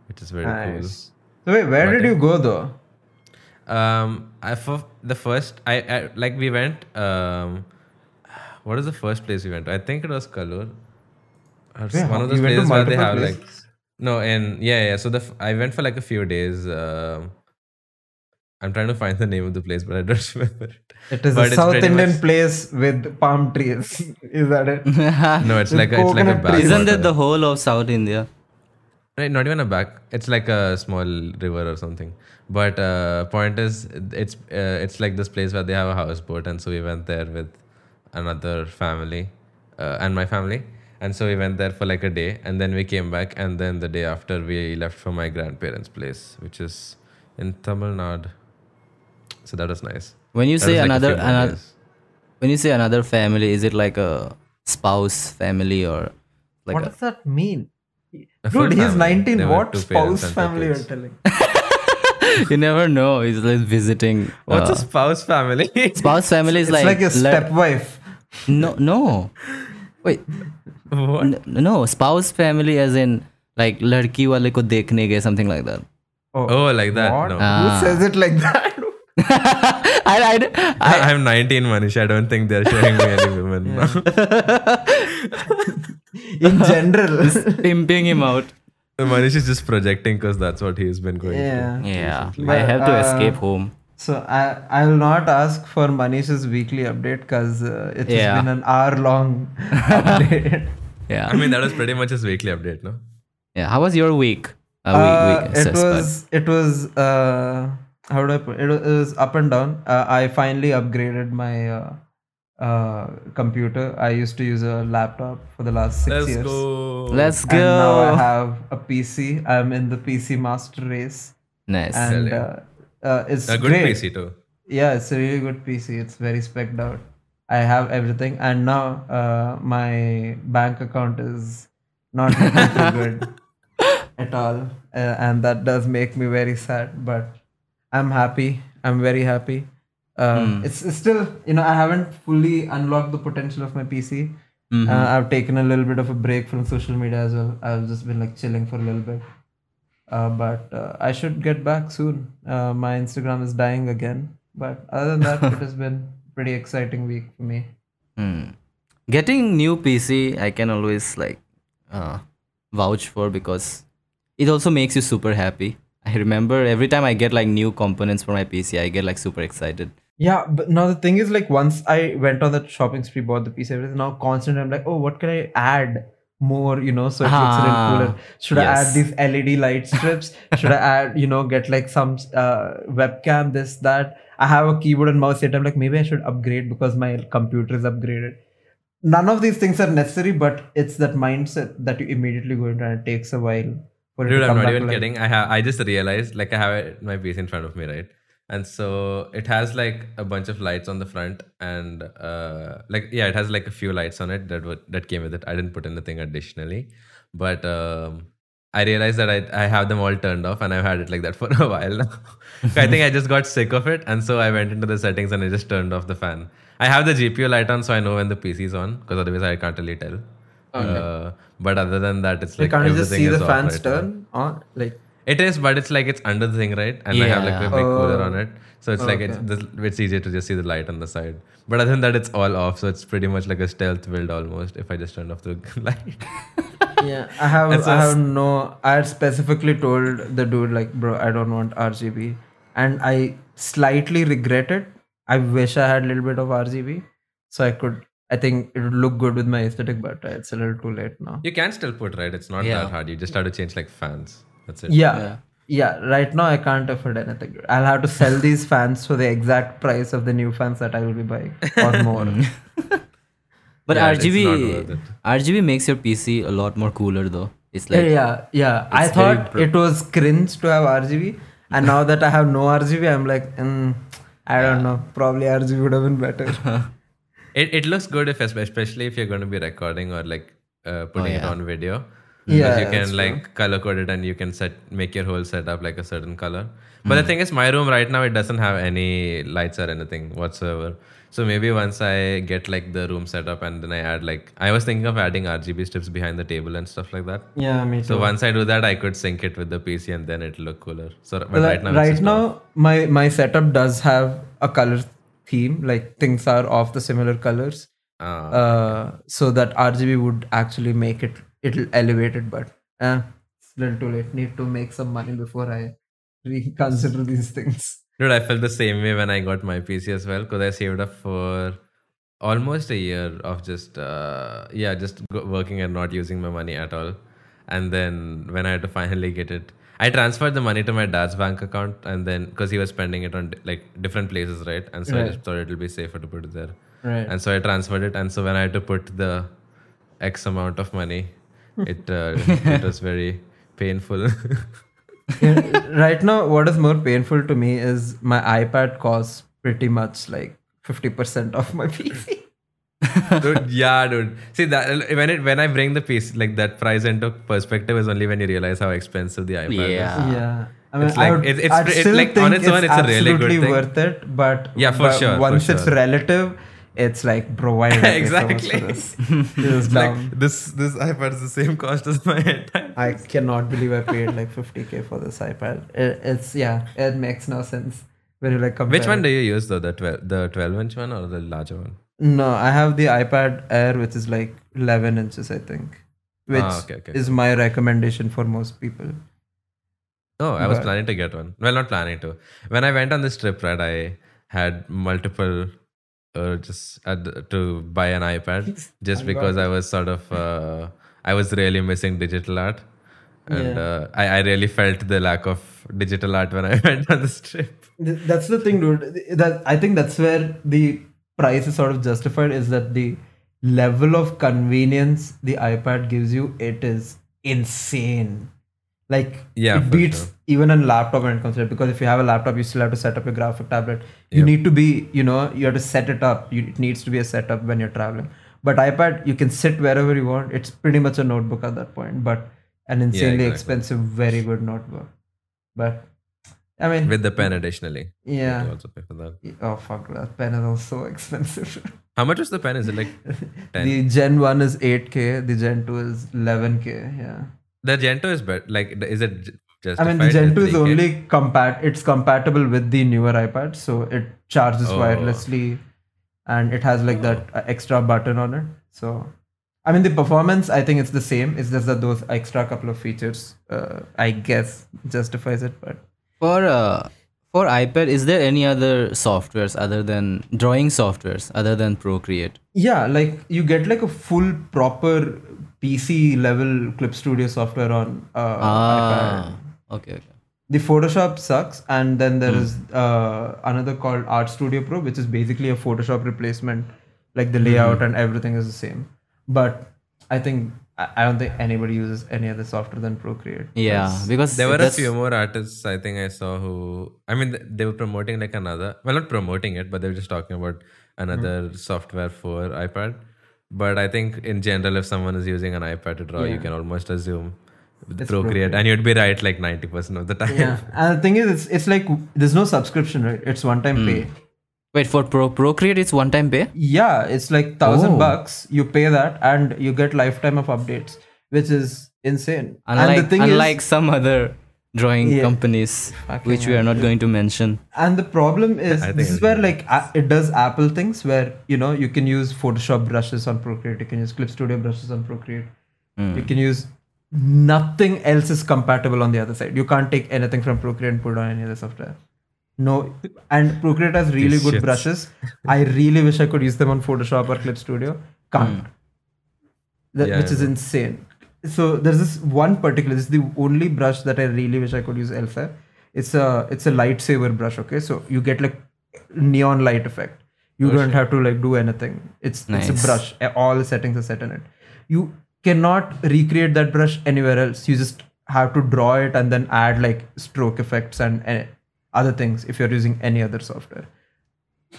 which is very Nice. So wait, where But did yeah. you go though? Um, I for the first, I, I like we went. Um, what is the first place we went? to? I think it was Kalur. Or Yeah, one of those you went to places where they multiple have like no, and yeah, yeah. So the f- I went for like a few days. Um, I'm trying to find the name of the place, but I don't <laughs> remember it. It is But a South Indian much- place with palm trees. <laughs> is that it? <laughs> no, it's like a, it's like a back. Isn't that the whole of South India? Right, not even a back. It's like a small river or something. But uh, point is, it's uh, it's like this place where they have a houseboat, and so we went there with another family uh, and my family, and so we went there for like a day, and then we came back, and then the day after we left for my grandparents' place, which is in Tamil Nadu. So that was nice. When you That say was like another, few more another days. when you say another family, is it like a spouse family or like what a, does that mean? A Dude, he's family. 19. There What spouse family you're telling? <laughs> <laughs> you never know. he's like visiting. What's uh, a spouse family? spouse family is It's like, like, your le- stepwife. No, no. Wait. What? N- no, spouse family as in like ladki wale ko dekhne ke something like that. Oh, oh like that. No. Ah. Who says it like that? <laughs> I, I, I, am 19, Manish. I don't think they're showing me any women. <laughs> In general, pimping him out. Manish is just projecting because that's what he's been going yeah. through. Yeah, I have to uh, escape home. So I I will not ask for Manish's weekly update because uh, it has Yeah. been an hour long <laughs> update. yeah I mean, that was pretty much his weekly update, no? yeah how was your week uh, Uh, week, week it sis, bud. was it was uh, how do I put it? It was, up and down. Uh, I finally upgraded my uh, uh, computer. I used to use a laptop for the last 6 Let's years. go. let's And now I have a PC. I'm in the PC master race, nice and uh, uh, it's A good great. PC too. Yeah, it's a really good PC. It's very specced out. I have everything, and now uh, my bank account is not <laughs> too good at all, uh, and that does make me very sad. But I'm happy. I'm very happy. Uh, it's, it's still, you know, I haven't fully unlocked the potential of my PC. Uh, I've taken a little bit of a break from social media as well. I've just been like chilling for a little bit. Uh, but uh, I should get back soon. Uh, my Instagram is dying again. But other than that, it <laughs> has been pretty exciting week for me. Hmm. Getting new PC, I can always like uh, vouch for because it also makes you super happy. I remember every time I get like new components for my PC, I get like super excited. Yeah, but now the thing is like once I went on that shopping spree, bought the PC, everything. Now constantly I'm like, oh, what can I add more? You know, so it looks a little Ah, cooler. Should I add these LED light <laughs> strips? Should I add, you know, get like some uh, webcam, this that? I have a keyboard and mouse set. I'm like, maybe I should upgrade because my computer is upgraded. None of these things are necessary, but it's that mindset that you immediately go into, and it takes a while for it Dude, I'm not even life. kidding. I have I just realized like I have it, my PC in front of me, right? And so it has like a bunch of lights on the front and uh like yeah, it has like a few lights on it that were, that came with it. I didn't put anything additionally. But um I realized that I, I have them all turned off and I've had it like that for a <laughs> while now. I think I just got sick of it and so I went into the settings and I just turned off the fan. I have the GPU light on so I know when the PC is on because otherwise I can't really tell. Uh, but other than that, it's Like, can't you just see the fans right turn on? Like, It is, but it's like it's under the thing, right? And I have like a big cooler on Oh. it, so it's like it's it's easier to just see the light on the side. But other than that, it's all off, so it's pretty much like a stealth build almost. If I just turned off the <laughs> light, <laughs> yeah, I have, It's I a- have no. I had specifically told the dude like, bro, I don't want RGB, and I slightly regret it. I wish I had a little bit of RGB, so I could. I think it would look good with my aesthetic, but it's a little too late now. you can still put right. It's not Yeah. that hard. You just have to change like fans. That's it. Yeah. Yeah. yeah. right now I can't afford anything. I'll have to sell these <laughs> fans for the exact price of the new fans that I will be buying or <laughs> more. <laughs> But Yeah, RGB. RGB makes your PC a lot more cooler though. It's like yeah, yeah. I It's very thought pro- it was cringe to have RGB, and now that I have no RGB, I'm like, mm, I don't know. Probably RGB would have been better. It it looks good if especially if you're going to be recording or like uh, putting it yeah. on video. Yeah, you can like color code it and you can set make your whole setup like a certain color. But the thing is, my room right now it doesn't have any lights or anything whatsoever. So maybe once I get like the room set up and then I add like I was thinking of adding RGB strips behind the table and stuff like that. yeah, me too. So once I do that, I could sync it with the PC and then it'll look cooler. So but right now, right now, off. my my setup does have a color theme. Like things are of the similar colors, Ah. uh, so that RGB would actually make it it'll elevate it. But uh, it's a little too late. Need to make some money before I reconsider these things. Dude, I felt the same way when I got my PC as well because I saved up for almost a year of just uh yeah just working and not using my money at all and then when i had to finally get it i transferred the money to my dad's bank account and then because he was spending it on like different places right and so i just thought it'll be safer to put it there Right. and so i transferred it and so when i had to put the x amount of money it uh, it was very painful <laughs> right now, what is more painful to me is my iPad costs pretty much like 50% of my PC. dude yeah dude see that when it when i bring the piece like that price into perspective is only when you realize how expensive the ipad is Yeah. yeah. I mean, It's like- I would, it's- it's I'd pre- it- still like, on its own, it's a really good absolutely thing. worth it, but Yeah, for but sure, for Once it's relative, it's like, bro, why did I so Exactly. this? This <laughs> is like this this ipad is the same cost as my entire <laughs> I cannot believe I paid like 50k for this iPad. It, it's yeah, it makes no sense when you like compare. which one do you use though the 12 the 12 inch one or the larger one No, I have the iPad Air, which is like 11 inches, I think, which Ah, okay, okay. is my recommendation for most people. oh i was planning to get one well not planning to when i went on this trip right i had multiple uh, just to buy an ipad <laughs> just because i was sort of uh, i was really missing digital art and Yeah. uh, I, I really felt the lack of digital art when i <laughs> went on this trip That's the thing, dude. That I think that's where the price is sort of justified. Is that the level of convenience the iPad gives you? It is insane. Like Yeah, it beats sure. even a laptop when it comes to it. Because if you have a laptop, you still have to set up your graphic tablet. You Yep. need to be, you know, you have to set it up. You, it needs to be a setup when you're traveling. But iPad, you can sit wherever you want. It's pretty much a notebook at that point, but an insanely exactly. expensive, very good notebook. But I mean, with the pen additionally yeah. also pay for that Oh fuck, that pen is also <laughs> expensive. how much is the pen is it like <laughs> 10 the Gen 1 is 8k, the Gen 2 is 11k. Yeah. The Gen 2 is better. Like, is it j- I I mean, the Gen at 2 is 3K? only compat. It's compatible with the newer iPad, so it charges Oh. wirelessly, and it has like that uh, extra button on it. So, I mean, the performance, I think it's the same. It's just that those extra couple of features, uh, I guess, justifies it. But For uh, for iPad, is there any other softwares other than drawing softwares other than Procreate? yeah, like you get like a full proper PC level Clip Studio software on uh, iPad. Ah, okay, okay. the photoshop sucks and then there is uh, another called art studio pro which is basically a photoshop replacement like the layout and everything is the same but i think i I don't think anybody uses any other software than procreate Yeah, because There were a few more artists I think I saw who. I mean, they were promoting like another. Well, not promoting it, but they were just talking about another Hmm. software for iPad. But I think in general, if someone is using an iPad to draw, you can almost assume It's Procreate, Procreate. and you'd be right like ninety percent of the time. yeah <laughs> and the thing is it's, it's like there's no subscription right it's one time hmm. pay wait for Pro Procreate, it's one time pay. yeah it's like thousand Oh. bucks you pay that and you get lifetime of updates which is insane Unlike and the thing unlike is some other drawing Yeah. companies, Fucking which we are not going to mention. And the problem is, this is where like a- it does Apple things where you know you can use Photoshop brushes on Procreate, you can use Clip Studio brushes on Procreate, Hmm. you can use nothing else is compatible on the other side. You can't take anything from Procreate and put it on any other software. No, and Procreate has really These good shits. brushes. I really wish I could use them on Photoshop or Clip Studio. Can't. That, Yeah, which I is know. insane. So there's this one particular. This is the only brush that I really wish I could use elsewhere. It's a it's a lightsaber brush. Okay, so you get like neon light effect. You don't have to like do anything. It's it's a brush. All the settings are set in it. You cannot recreate that brush anywhere else. You just have to draw it and then add like stroke effects and uh, other things if you're using any other software.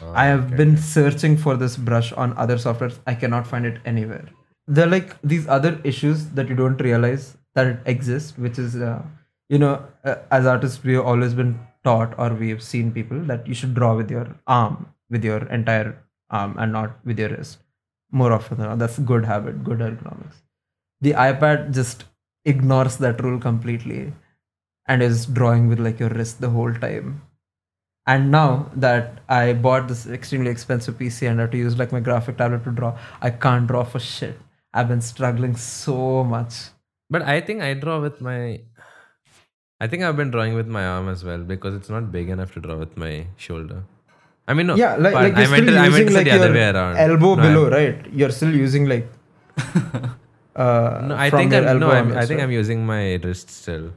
Oh, I have okay. been searching for this brush on other softwares. I cannot find it anywhere. There are like these other issues that you don't realize that it exists, which is, uh, you know, uh, as artists, we have always been taught or we have seen people that you should draw with your arm, with your entire arm, and not with your wrist. More often than not, that's good habit, good ergonomics. The iPad just ignores that rule completely and is drawing with like your wrist the whole time and now that I bought this extremely expensive PC and I have to use like my graphic tablet to draw, I can't draw for shit. I've been struggling so much. But I think I draw with my. I think I've been drawing with my arm as well because it's not big enough to draw with my shoulder. I mean, no. Yeah, like, like you're I meant still to, I meant using to say like the other your way around. elbow No, below, I'm- right? You're still using like. <laughs> uh, No, I think I'm, no, I'm, I think? I'm using my wrist still.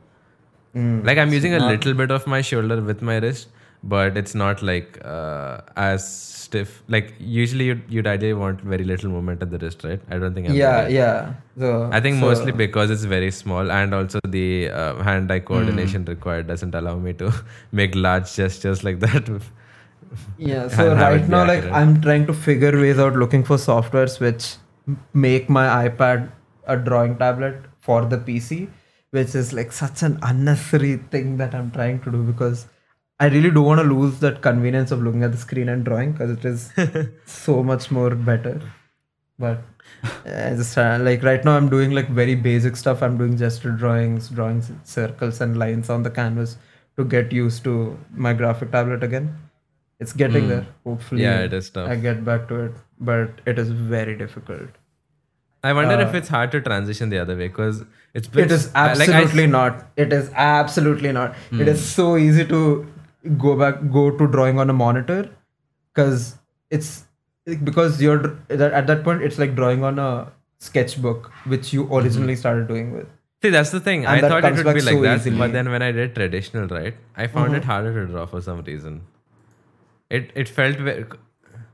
Mm. Like I'm using a little bit of my shoulder with my wrist, but it's not like uh, as stiff. Like usually you'd, you'd ideally want very little movement at the wrist, right? I don't think. I'm Yeah, yeah. So I think so- mostly because it's very small and also the uh, hand-eye coordination Hmm. required doesn't allow me to <laughs> make large gestures like that. Yeah, <laughs> so and have it right now, like. I'm trying to figure ways out looking for softwares which make my iPad a drawing tablet for the PC, which is like such an unnecessary thing that I'm trying to do because I really don't want to lose that convenience of looking at the screen and drawing because it is <laughs> so much more better. But I just uh, like right now I'm doing like very basic stuff. I'm doing gesture drawings, drawing circles and lines on the canvas to get used to my graphic tablet again. It's getting there. Hopefully, yeah, it is tough. I get back to it, but it is very difficult. I wonder Uh, if it's hard to transition the other way because it's been It is I- like, I- absolutely not. It is absolutely not. It is so easy to go back, go to drawing on a monitor, because it's because you're at that point it's like drawing on a sketchbook, which you originally started doing with. See, that's the thing. And I thought it would be like so that, easily. but then when I did traditional, right, I found Mm-hmm. it harder to draw for some reason. It it felt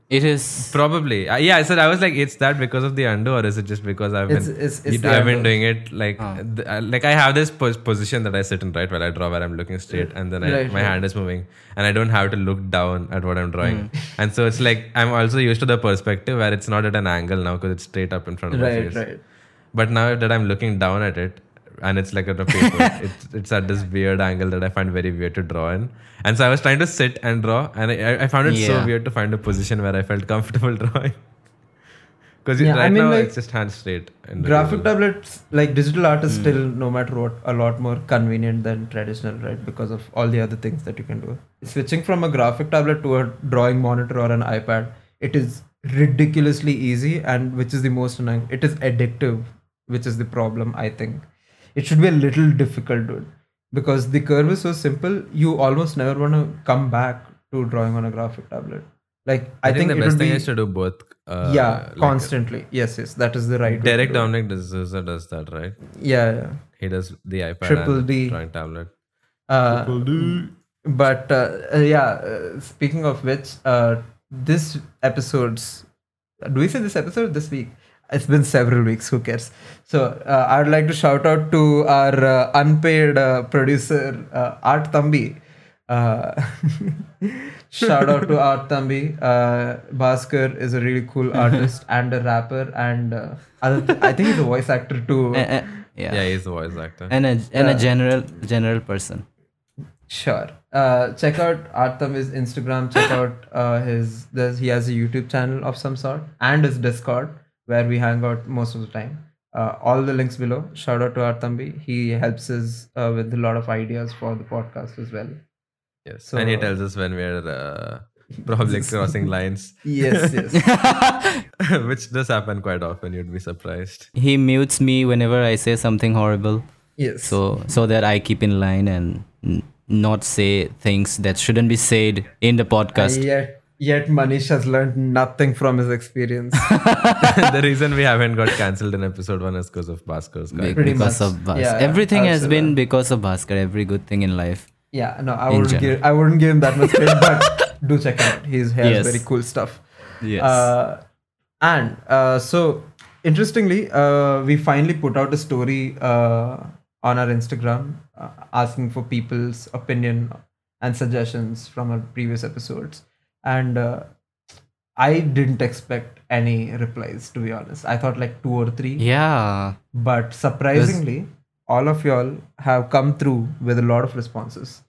It is. probably uh, yeah. So I was like, it's that because of the undo, or is it just because I've been It's- it's- I've been doing it like th- uh, like I have this pos- position that I sit in right while I draw, where I'm looking straight, and then I, Right, my right. hand is moving, and I don't have to look down at what I'm drawing, Hmm. and so it's like I'm also used to the perspective where it's not at an angle now because it's straight up in front of my Right, face. right. But now that I'm looking down at it, and it's like on a paper, <laughs> it's it's at this weird angle that I find very weird to draw in. And so I was trying to sit and draw, and I, I found it so weird to find a position where I felt comfortable <laughs> drawing. Because Yeah, I right mean, now like, it's just hand straight. graphic table. tablets like digital art is hmm. still no matter what a lot more convenient than traditional right because of all the other things that you can do switching from a graphic tablet to a drawing monitor or an ipad it is ridiculously easy and which is the most annoying it is addictive which is the problem i think it should be a little difficult dude because the curve is so simple you almost never want to come back to drawing on a graphic tablet like i, I, think, the best thing be, is to do both. Uh, yeah like, constantly yes yes that is the right way to Derek do. Dominic D'Souza does that, right? yeah, yeah. He does the iPad Triple and D. drawing tablet. Uh, but uh, uh, yeah, uh, speaking of which, uh, this episode's do we say this episode this week? It's been several weeks. Who cares? So uh, I'd like to shout out to our uh, unpaid uh, producer uh, Art Thambi. Uh, <laughs> shout out to Art Thambi. Uh, Bhaskar is a really cool artist <laughs> and a rapper, and uh, th- I think he's a voice actor too. Uh, uh, yeah. Yeah, he's a voice actor. And a and Yeah. a general general person. Sure. Uh, check out Artham his Instagram. Check out uh, his. He has a YouTube channel of some sort and his Discord where we hang out most of the time. Uh, all the links below. Shout out to Art Thambi. He helps us uh, with a lot of ideas for the podcast as well. yes. so- and he tells us when we're uh, probably <laughs> crossing lines, Yes, yes. <laughs> which does happen quite often. You'd be surprised. He mutes me whenever I say something horrible, yes. so so that I keep in line and n- not say things that shouldn't be said in the podcast. And yet, yet Manish has learned nothing from his experience. <laughs> the reason we haven't got cancelled in episode one is because of Bhaskar's guy. Pretty because much. of Bhaskar. Yeah, yeah, Everything I has say been because of Bhaskar. Every good thing in life. Yeah, no, I wouldn't general. give I wouldn't give him that much credit, but <laughs> do check out. He's he has Yes. very cool stuff. Yes. Uh, and uh, so interestingly, uh, we finally put out a story uh, on our Instagram uh, asking for people's opinion and suggestions from our previous episodes, and uh, I didn't expect any replies to be honest. I thought like two or three, yeah. but surprisingly, all of y'all have come through with a lot of responses,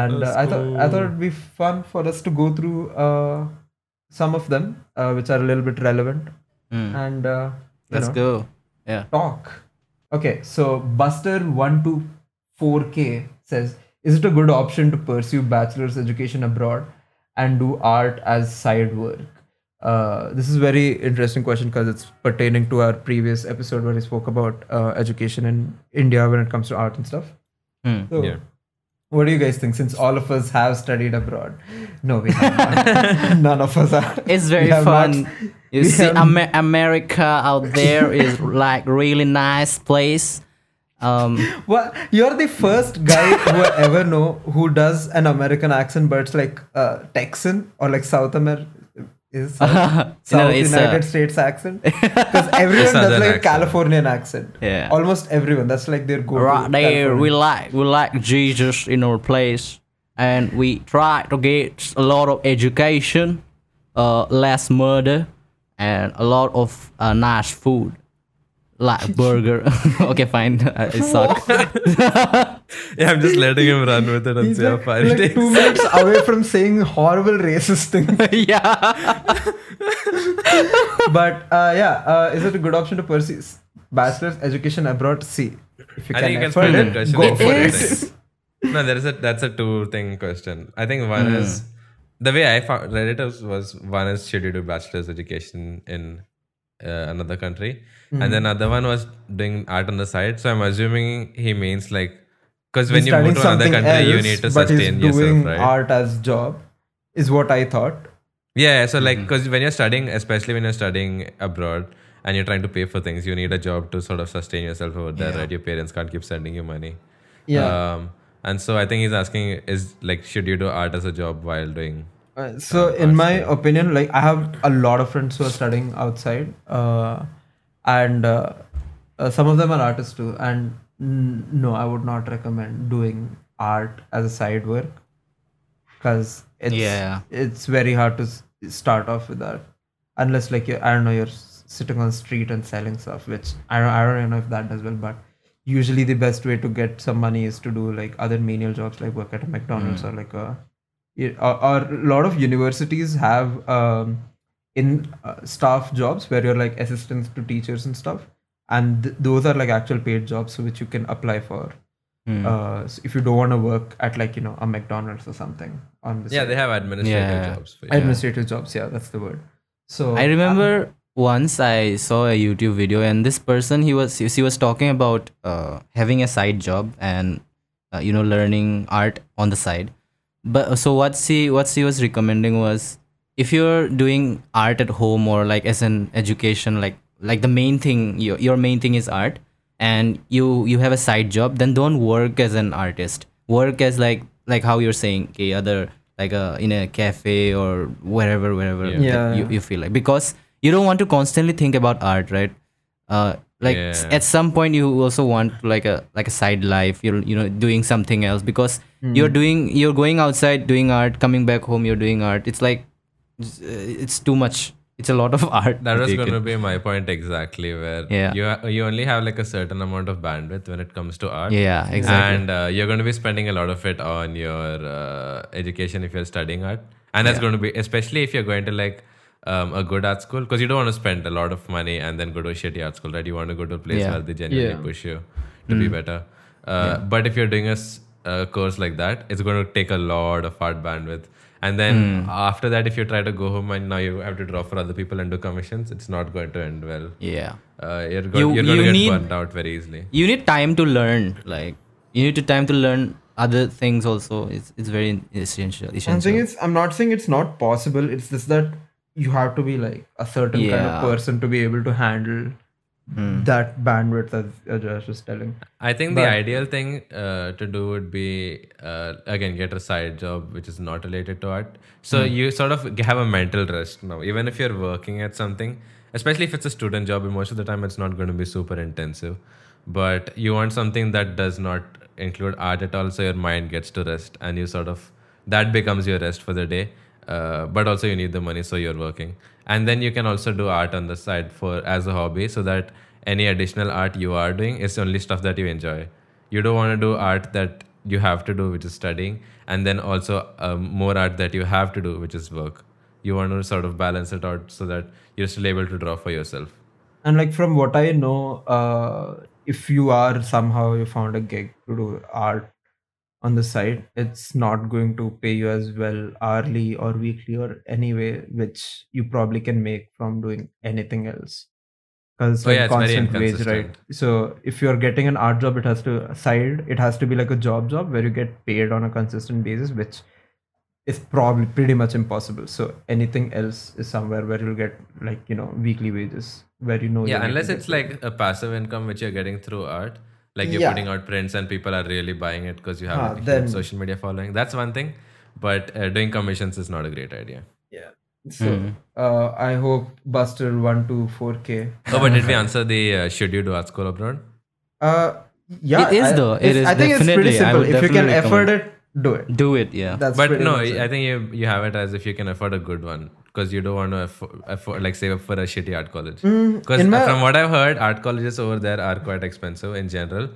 and uh, I thought I thought it'd be fun for us to go through uh, some of them, uh, which are a little bit relevant, Mm. and uh, Let's know, go. Yeah. talk. Okay, so Buster one two four K says, "Is it a good option to pursue bachelor's education abroad and do art as side work?" Uh, this is a very interesting question because it's pertaining to our previous episode where we spoke about uh, education in India when it comes to art and stuff. Hmm. So, Yeah. what do you guys think? Since all of us have studied abroad, no, we have. <laughs> None of us are. It's very fun. not- you see, Amer- America out there is like really nice place. Um, <laughs> Well, you're the first guy who I ever know who does an American accent, but it's like uh, Texan or like South America. Is South, <laughs> No, South it's, United uh, States accent <laughs> because everyone does like accent. Californian accent. Yeah. almost everyone. That's like their go. right there, we like we like Jesus in our place, and we try to get a lot of education, uh, less murder, and a lot of uh, nice food, like burger. <laughs> okay, fine, I <laughs> suck. Yeah, I'm just letting him run with it and He's see how like, far it like takes. two minutes away from saying horrible racist things. <laughs> yeah. but uh, yeah, uh, is it a good option to pursue bachelor's education abroad? See, if you I can think you can afford split it, that question go into for two it. No, there is a that's a two thing question. I think one Hmm. is the way I found read it was, was one is should you do bachelor's education in another country, Hmm. and then other one was doing art on the side. So I'm assuming he means like because He's when you move to another something country, you need to but he's sustain doing yourself, right? art as job, is what I thought. Yeah, so like because when you're studying, especially when you're studying abroad and you're trying to pay for things, you need a job to sort of sustain yourself over there, right? Your parents can't keep sending you money. Yeah. Um, and so I think he's asking is like, should you do art as a job while doing? Uh, so in my opinion like i have a lot of friends who are studying outside uh, and uh, uh, some of them are artists too and n- no i would not recommend doing art as a side work because it's Yeah. it's very hard to s- start off with that unless like you i don't know you're sitting on the street and selling stuff which i don't, I don't even know if that does well but usually the best way to get some money is to do like other menial jobs like work at a mcdonald's or like a it- or, or a lot of universities have um, in uh, staff jobs where you're like assistants to teachers and stuff and th- those are like actual paid jobs which you can apply for Hmm. uh, so if you don't want to work at like you know a mcdonald's or something on the Yeah, side. they have administrative Yeah. jobs. For you. administrative jobs yeah that's the word so I remember once I saw a YouTube video, and this person he was he was talking about uh, having a side job and uh, you know learning art on the side. But so what she what she was recommending was if you're doing art at home or like as an education, like like the main thing your your main thing is art, and you you have a side job, then don't work as an artist. Work as like like how you're saying, okay, other like uh, in a cafe or wherever wherever Yeah. Yeah. you, you feel like because you don't want to constantly think about art right uh like Yeah. at some point you also want like a like a side life you're you know doing something else because you're doing you're going outside doing art coming back home you're doing art it's like it's, uh, too much it's a lot of <laughs> art That was going to be my point exactly, where Yeah. you you only have like a certain amount of bandwidth when it comes to art. yeah exactly And uh, you're going to be spending a lot of it on your uh, education if you're studying art. And that's going to be, especially if you're going to like um, a good art school, because you don't want to spend a lot of money and then go to a shitty art school, right? You want to go to a place Yeah. where they genuinely Yeah. push you to be better. Uh, But if you're doing a, s- a course like that, it's going to take a lot of art bandwidth. And then after that, if you try to go home and now you have to draw for other people and do commissions, it's not going to end well. yeah Uh, you're go- You- you're going you to get need- burnt out very easily. you need time to learn like you need to time to learn other things also it's it's very essential I'm saying it's I'm not saying it's not possible. It's just that you have to be like a certain kind of person to be able to handle that bandwidth as Joash was telling. I think the ideal thing uh, to do would be uh, again get a side job which is not related to art. So you sort of have a mental rest now. Even if you're working at something, especially if it's a student job, most of the time it's not going to be super intensive. But you want something that does not include art at all, so your mind gets to rest, and you sort of that becomes your rest for the day. Uh, but also you need the money, so you're working, and then you can also do art on the side for as a hobby, so that any additional art you are doing is only stuff that you enjoy. You don't want to do art that you have to do, which is studying, and then also um, more art that you have to do, which is work. You want to sort of balance it out so that you're still able to draw for yourself. And like from what I know, uh, if you are somehow you found a gig to do art on the side, it's not going to pay you as well hourly or weekly or any way which you probably can make from doing anything else. constant, Oh, yeah, constant wage, right? So if you're getting an art job, it has to side. It has to be like a job job where you get paid on a consistent basis, which is probably pretty much impossible. So anything else is somewhere where you'll get like you know weekly wages where you know. yeah unless it's like a passive income which you're getting through art like you're Yeah. putting out prints and people are really buying it because you have Huh, a huge then- social media following that's one thing but uh, doing commissions is not a great idea yeah. So uh, I hope Buster one to four k. oh but did we answer the uh, should you do art school abroad Uh, yeah, It is I, though. It's- I think it's pretty simple. If you can definitely afford it, do it. Do it, yeah. That's but no much i think you you have it as if you can afford a good one because you don't want to afford, afford like save up for a shitty art college because Mm, from what i've heard art colleges over there are quite expensive in general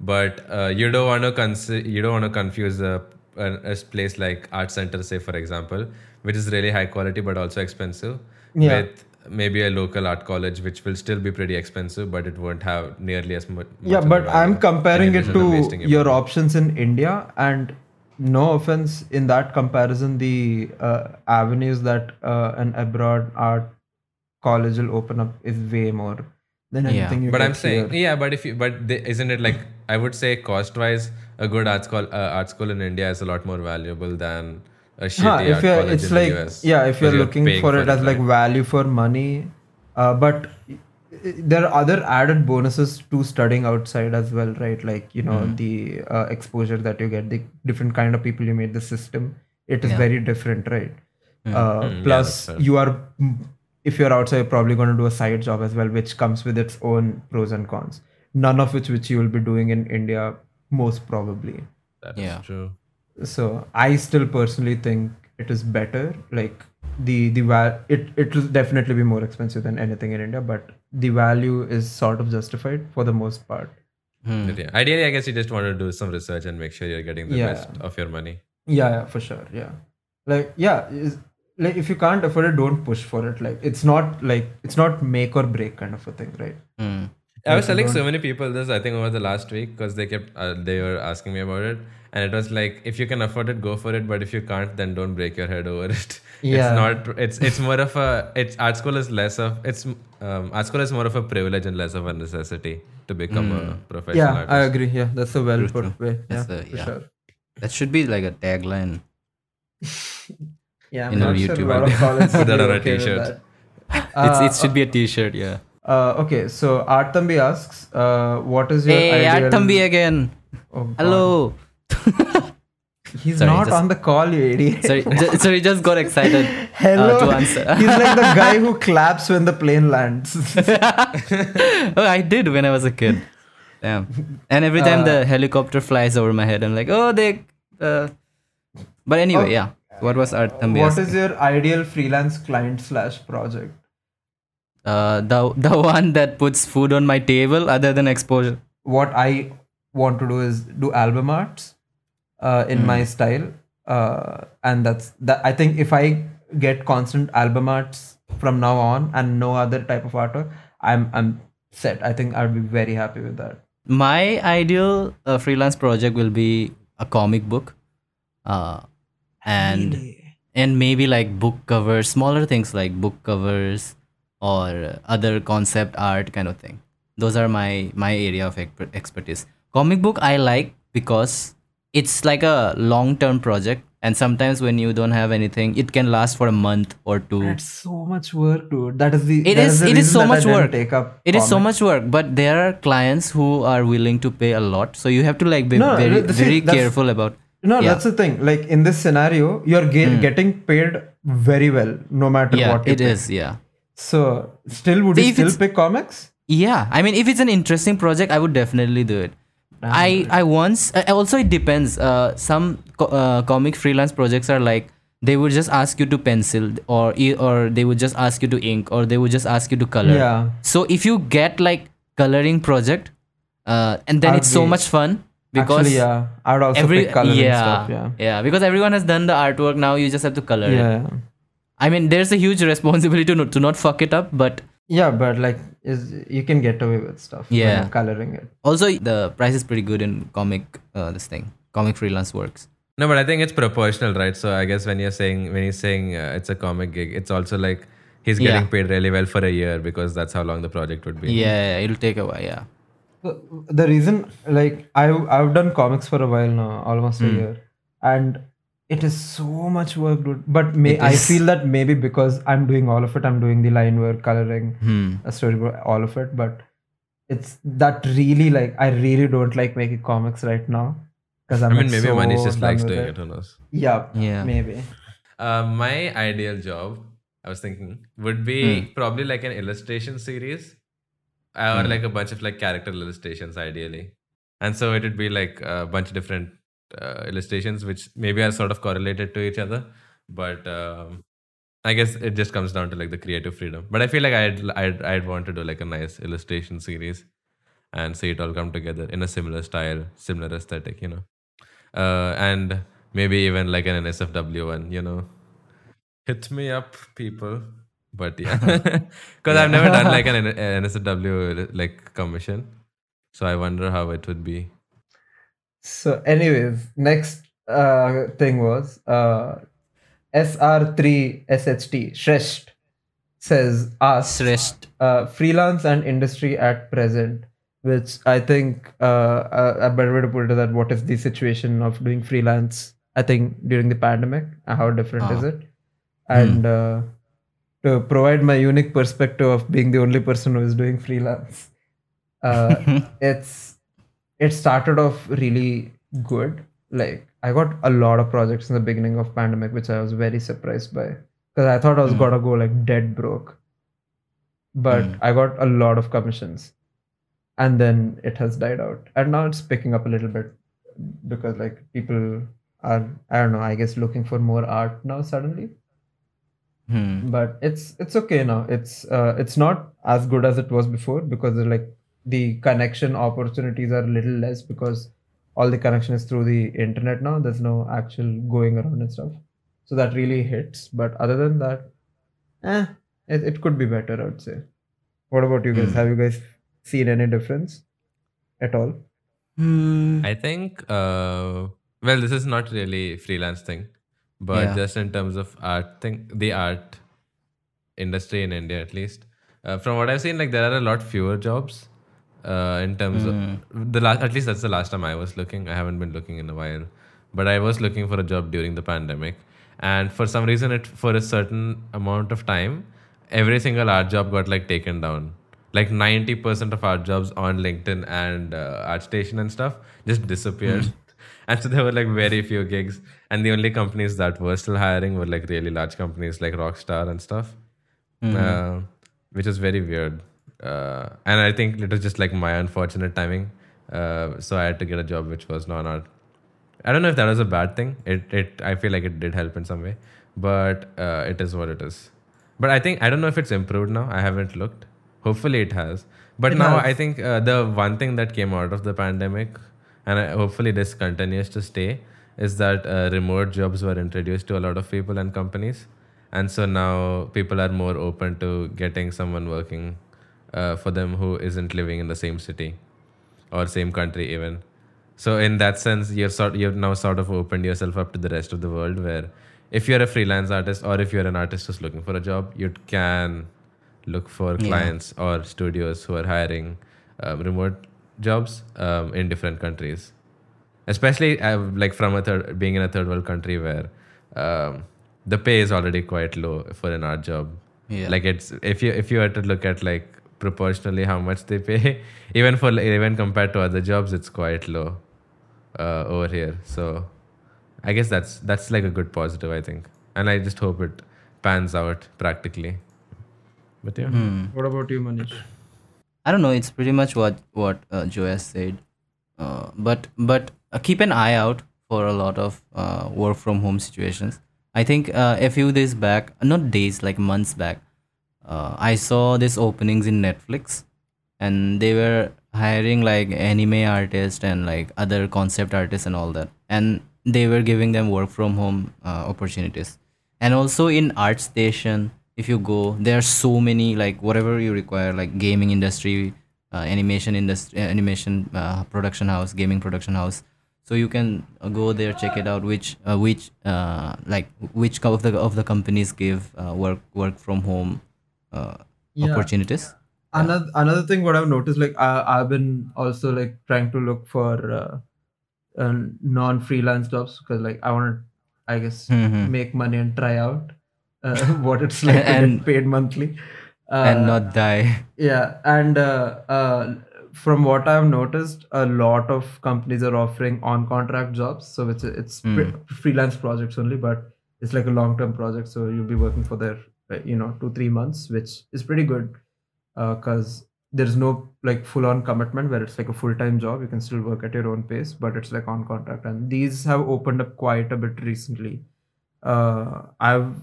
but uh, you don't want to consi- you don't want to confuse a, a, a place like art center say for example which is really high quality but also expensive Yeah. with maybe a local art college which will still be pretty expensive but it won't have nearly as much yeah, but I'm comparing it to wasting your options in India, and no offense, in that comparison, the uh, avenues that uh, an abroad art college will open up is way more than Yeah. anything you but i'm saying here. yeah but if you but they, isn't it like i would say cost wise a good art school uh, art school in india is a lot more valuable than a shitty Huh, if art you're, college it's in like the US yeah, if you're looking paying for it as like value for money, uh, but i- there are other added bonuses to studying outside as well, right? Like you know Hmm. the uh, exposure that you get, the different kind of people you meet, the system. It is Yeah. very different, right? Uh, Hmm, plus, that's fair. you are mm, if you're outside, you're probably going to do a side job as well, which comes with its own pros and cons. None of which which you will be doing in India, most probably That is Yeah. true so i still personally think it is better like the the it it will definitely be more expensive than anything in india but the value is sort of justified for the most part Hmm. Yeah, ideally i guess you just want to do some research and make sure you're getting the Yeah. best of your money yeah, yeah for sure yeah like yeah like if you can't afford it don't push for it like it's not like it's not make or break kind of a thing right Hmm. I was telling so many people this, I think, over the last week because they kept uh, they were asking me about it, and it was like, if you can afford it, go for it. But if you can't, then don't break your head over <laughs> it. Yeah. It's not. It's it's more of a. It's art school is less of. It's um, art school is more of a privilege and less of a necessity to become a professional yeah artist. i agree yeah that's a well True, put way yeah, That's a- for yeah. sure That should be like a tagline. <laughs> yeah i'm In our not sure YouTube a lot of Put that on be a okay with t-shirt. that. it's, Uh, it should be a t-shirt, yeah. Uh, okay, so Art Thambi asks, uh, what is your Hey, ideal... Art Thambi again. Oh, Hello. He's Sorry, not just- on the call, you idiot. sorry, ju- sorry, just got excited <laughs> Hello. uh, to answer. He's like the <laughs> guy who claps when the plane lands. <laughs> oh, I did when I was a kid. Damn. And every time the helicopter flies over my head, I'm like, oh, they. Uh... But anyway, Oh. yeah. What was Art Thambi? what asking? is your ideal freelance client slash project? Uh, the the <laughs> one that puts food on my table other than exposure. What I want to do is do album arts uh, in my style, uh, and that's that. I think if I get constant album arts from now on and no other type of artwork, I'm I'm set. I think I'd be very happy with that. My ideal uh, freelance project will be a comic book, uh, and and maybe like book covers, smaller things like book covers or other concept art kind of thing. Those are my my area of expertise. Comic book I like because it's like a long term project, and sometimes when you don't have anything, it can last for a month or two. It's so much work, dude. That is the. It that is- the it is so much work. Take up It is so much work, but there are clients who are willing to pay a lot. So you have to like be No, very see, very careful about. No, Yeah. That's the thing. Like in this scenario, you're ge- hmm. getting paid very well, no matter Yeah, what. it pick. is. Yeah, So, still, would See, you still pick comics? yeah. I mean, if it's an interesting project, I would definitely do it. I I once uh, also it depends. Uh, some co- uh, comic freelance projects are like they would just ask you to pencil or or they would just ask you to ink or they would just ask you to color. Yeah. So if you get like coloring project, uh, and then I'd it's so much fun because Actually, yeah. I would also every pick color yeah, stuff. Yeah. yeah because everyone has done the artwork now you just have to color it Yeah. I mean there's a huge responsibility to not, to not fuck it up but Yeah, but like, is you can get away with stuff. Yeah. you're coloring it. also the price is pretty good in comic uh, this thing comic freelance works No, but I think it's proportional, right? So I guess when you're saying when you're saying uh, it's a comic gig, it's also like he's getting Yeah. paid really well for a year because that's how long the project would be. Yeah, it'll take a while. Yeah. The, the reason, like, I I've done comics for a while now, almost Hmm. a year, and it is so much work, dude. But may I feel that maybe because I'm doing all of it, I'm doing the line work, coloring, Hmm. a storyboard, all of it. But it's that really like I really don't like making comics right now because I mean, like, maybe so Manish just likes doing it. on us. Yeah, Yeah. maybe. Uh, my ideal job, I was thinking, would be Hmm. probably like an illustration series, or Hmm. like a bunch of like character illustrations, ideally. And so it would be like a bunch of different uh, illustrations, which maybe are sort of correlated to each other. But um, I guess it just comes down to like the creative freedom. But I feel like I'd I'd I'd want to do like a nice illustration series, and see it all come together in a similar style, similar aesthetic, you know. Uh, and maybe even like an NSFW one, you know. Hit me up, people. But yeah, <laughs> <laughs> because I've never done like an NSFW like commission, so I wonder how it would be. So, anyways, next uh, thing was uh, SR3 SHT Shresht says us Sresht. uh, freelance and industry at present, which I think uh, a, a better way to put it is that what is the situation of doing freelance? I think during the pandemic, how different is Ah. it? And uh, to provide my unique perspective of being the only person who is doing freelance, uh, <laughs> it's it started off really good. Like I got a lot of projects in the beginning of pandemic, which I was very surprised by because I thought I was Mm. gonna go like dead broke. But Mm. I got a lot of commissions, and then it has died out, and now it's picking up a little bit because like people are I don't know I guess looking for more art now suddenly Hmm. but it's it's okay now it's uh, it's not as good as it was before because uh, like the connection opportunities are a little less because all the connection is through the internet now there's no actual going around and stuff so that really hits but other than that eh, it, it could be better i would say what about you guys Hmm. have you guys seen any difference at all Hmm. I think, uh, well, this is not really freelance thing, but Yeah. just in terms of art thing, the art industry in India at least, uh, from what I've seen, like there are a lot fewer jobs. Uh, in terms of the last, at least that's the last time I was looking. I haven't been looking in a while, but I was looking for a job during the pandemic, and for some reason, it for a certain amount of time, every single art job got like taken down. Like 90% of art jobs on linkedin and uh, artstation and stuff just disappeared. <laughs> And so there were like very few gigs. And the only companies that were still hiring were like really large companies like rockstar and stuff. Uh, which is very weird uh, and i think it was just like my unfortunate timing uh, so i had to get a job which was non-art I don't know if that was a bad thing. It it I feel like it did help in some way, but uh, it is what it is. But I think I don't know if it's improved now. I haven't looked. Hopefully it has. But It now has. I think uh, the one thing that came out of the pandemic, and I, hopefully this continues to stay, is that uh, remote jobs were introduced to a lot of people and companies, and so now people are more open to getting someone working uh, for them who isn't living in the same city or same country even. So in that sense, you're sort you've now sort of opened yourself up to the rest of the world where if you're a freelance artist or if you're an artist who's looking for a job, you can look for Yeah. clients or studios who are hiring um, remote jobs um, in different countries. Especially uh, like from a third, being in a third world country where um, the pay is already quite low for an art job. Yeah. Like it's if you if you were to look at like proportionally how much they pay, <laughs> even for even compared to other jobs, it's quite low uh, over here. So I guess that's that's like a good positive, I think, and I just hope it pans out practically. But yeah, Hmm. what about you manish I don't know. It's pretty much what what uh, Joe has said, uh, but but uh, keep an eye out for a lot of uh, work from home situations. I think uh, a few days back, not days, like months back, uh, I saw these openings in Netflix, and they were hiring like anime artists and like other concept artists and all that, and they were giving them work from home uh, opportunities, and also in ArtStation if you go there are so many like whatever you require like gaming industry uh, animation industry animation uh, production house gaming production house. So you can go there check it out which uh, which uh, like which of the of the companies give uh, work work from home uh, Yeah. opportunities. another another thing what i've noticed like I, i've been also like trying to look for uh, uh, non-freelance jobs because like i want to i guess Mhm. make money and try out uh, <laughs> what it's like to And- get paid monthly uh, and not die. yeah and uh, uh, from what i've noticed a lot of companies are offering on contract jobs so it's it's Hmm. pre- freelance projects only but it's like a long term project so you'll be working for their you know two three months which is pretty good because there's no like full on commitment where it's like a full time job. You can still work at your own pace but it's like on contract. And these have opened up quite a bit recently. Uh, i've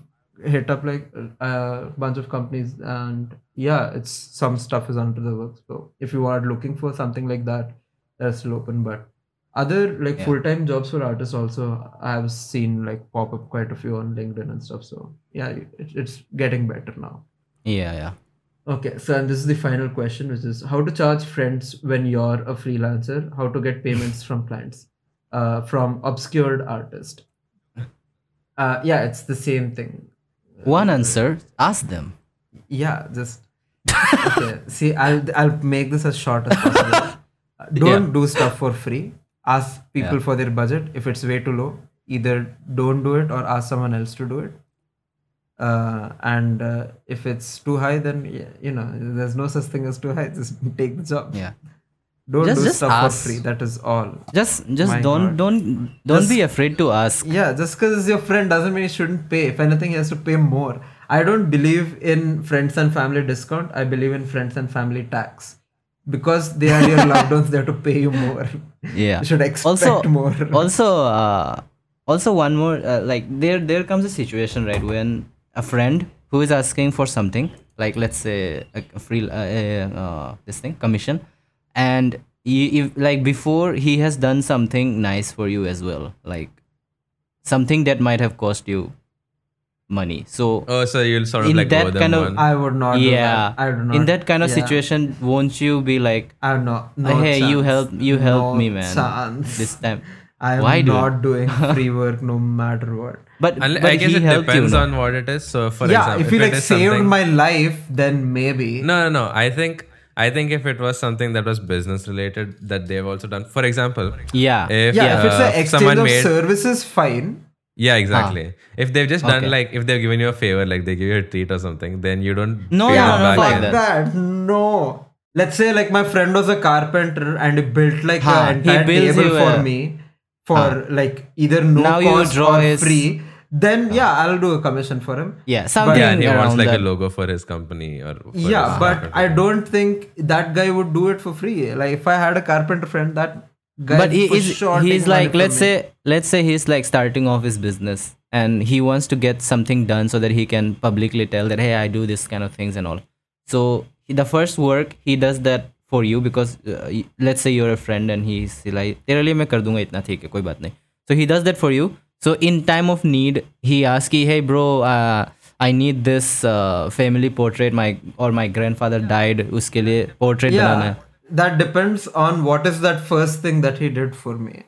hit up like a bunch of companies and yeah it's some stuff is under the works. So if you are looking for something like that that's still open but other like Yeah. full-time jobs for artists also i have seen like pop up quite a few on linkedin and stuff so yeah it, it's getting better now. Yeah, yeah. okay so and this is the final question which is how to charge friends when you're a freelancer? How to get payments from clients? Uh, from obscured artist. <laughs> Uh, yeah it's the same thing. One answer, ask them. yeah just okay. <laughs> See i'll i'll make this as short as possible. <laughs> Don't do stuff for free ask people Yeah. for their budget if it's way too low either don't do it or ask someone else to do it uh, and uh, if it's too high then you know there's no such thing as too high <laughs> just take the job Yeah. don't Just- do just stuff ask. for free that is all Just just My don't God. don't don't Just- be afraid to ask. yeah just because your friend doesn't mean you shouldn't pay if anything he has to pay more i don't believe in friends and family discount i believe in friends and family tax because they are your loved ones they have to pay you more <laughs> Yeah. you should expect also more <laughs> also uh, also one more uh, like there there comes a situation right when a friend who is asking for something like let's say a, free uh, uh, this thing commission and he, if, like before he has done something nice for you as well like something that might have cost you money so Oh, so you'll sort of In like that kind of- one. i would not do yeah that. i do not know. in that kind of yeah. situation won't you be like i don't no hey you help you help No me man chance. this time <laughs> i'm Why do it? not doing <laughs> free work no matter what but, Unle- but I guess he it depends you, no? on what it is. So, for yeah example, if you it like saved my life then maybe No, no, no. I think I think if it was something that was business related that they've also done. For example, yeah if yeah, if it's uh, an exchange someone of made services fine yeah exactly. Ah. If they've just done Okay. like if they've given you a favor, like they give you a treat or something, then you don't No, pay no, them no, like that. that. No. Let's say like my friend was a carpenter and he built like Ha, an he entire table you for a- me for Ha. like either no Now you cost draw or his- free. Then yeah, I'll do a commission for him. yeah something But, Yeah, and he wants like that. a logo for his company or yeah, but. I don't think that guy would do it for free. Like if I had a carpenter friend, that guy but he for is sure he's take money like from let's me. say let's say he's like starting off his business and he wants to get something done so that he can publicly tell that hey i do this kind of things and all so he- the first work he does that for you because uh, y- let's say you're a friend and he's like तेरे लिए मैं कर दूंगा इतना ठीक है कोई बात नहीं so he does that for you so in time of need he asks कि hey bro uh, I need this uh, family portrait my or my grandfather died उसके लिए portrait बनाना है yeah, that depends on what is that first thing that he did for me.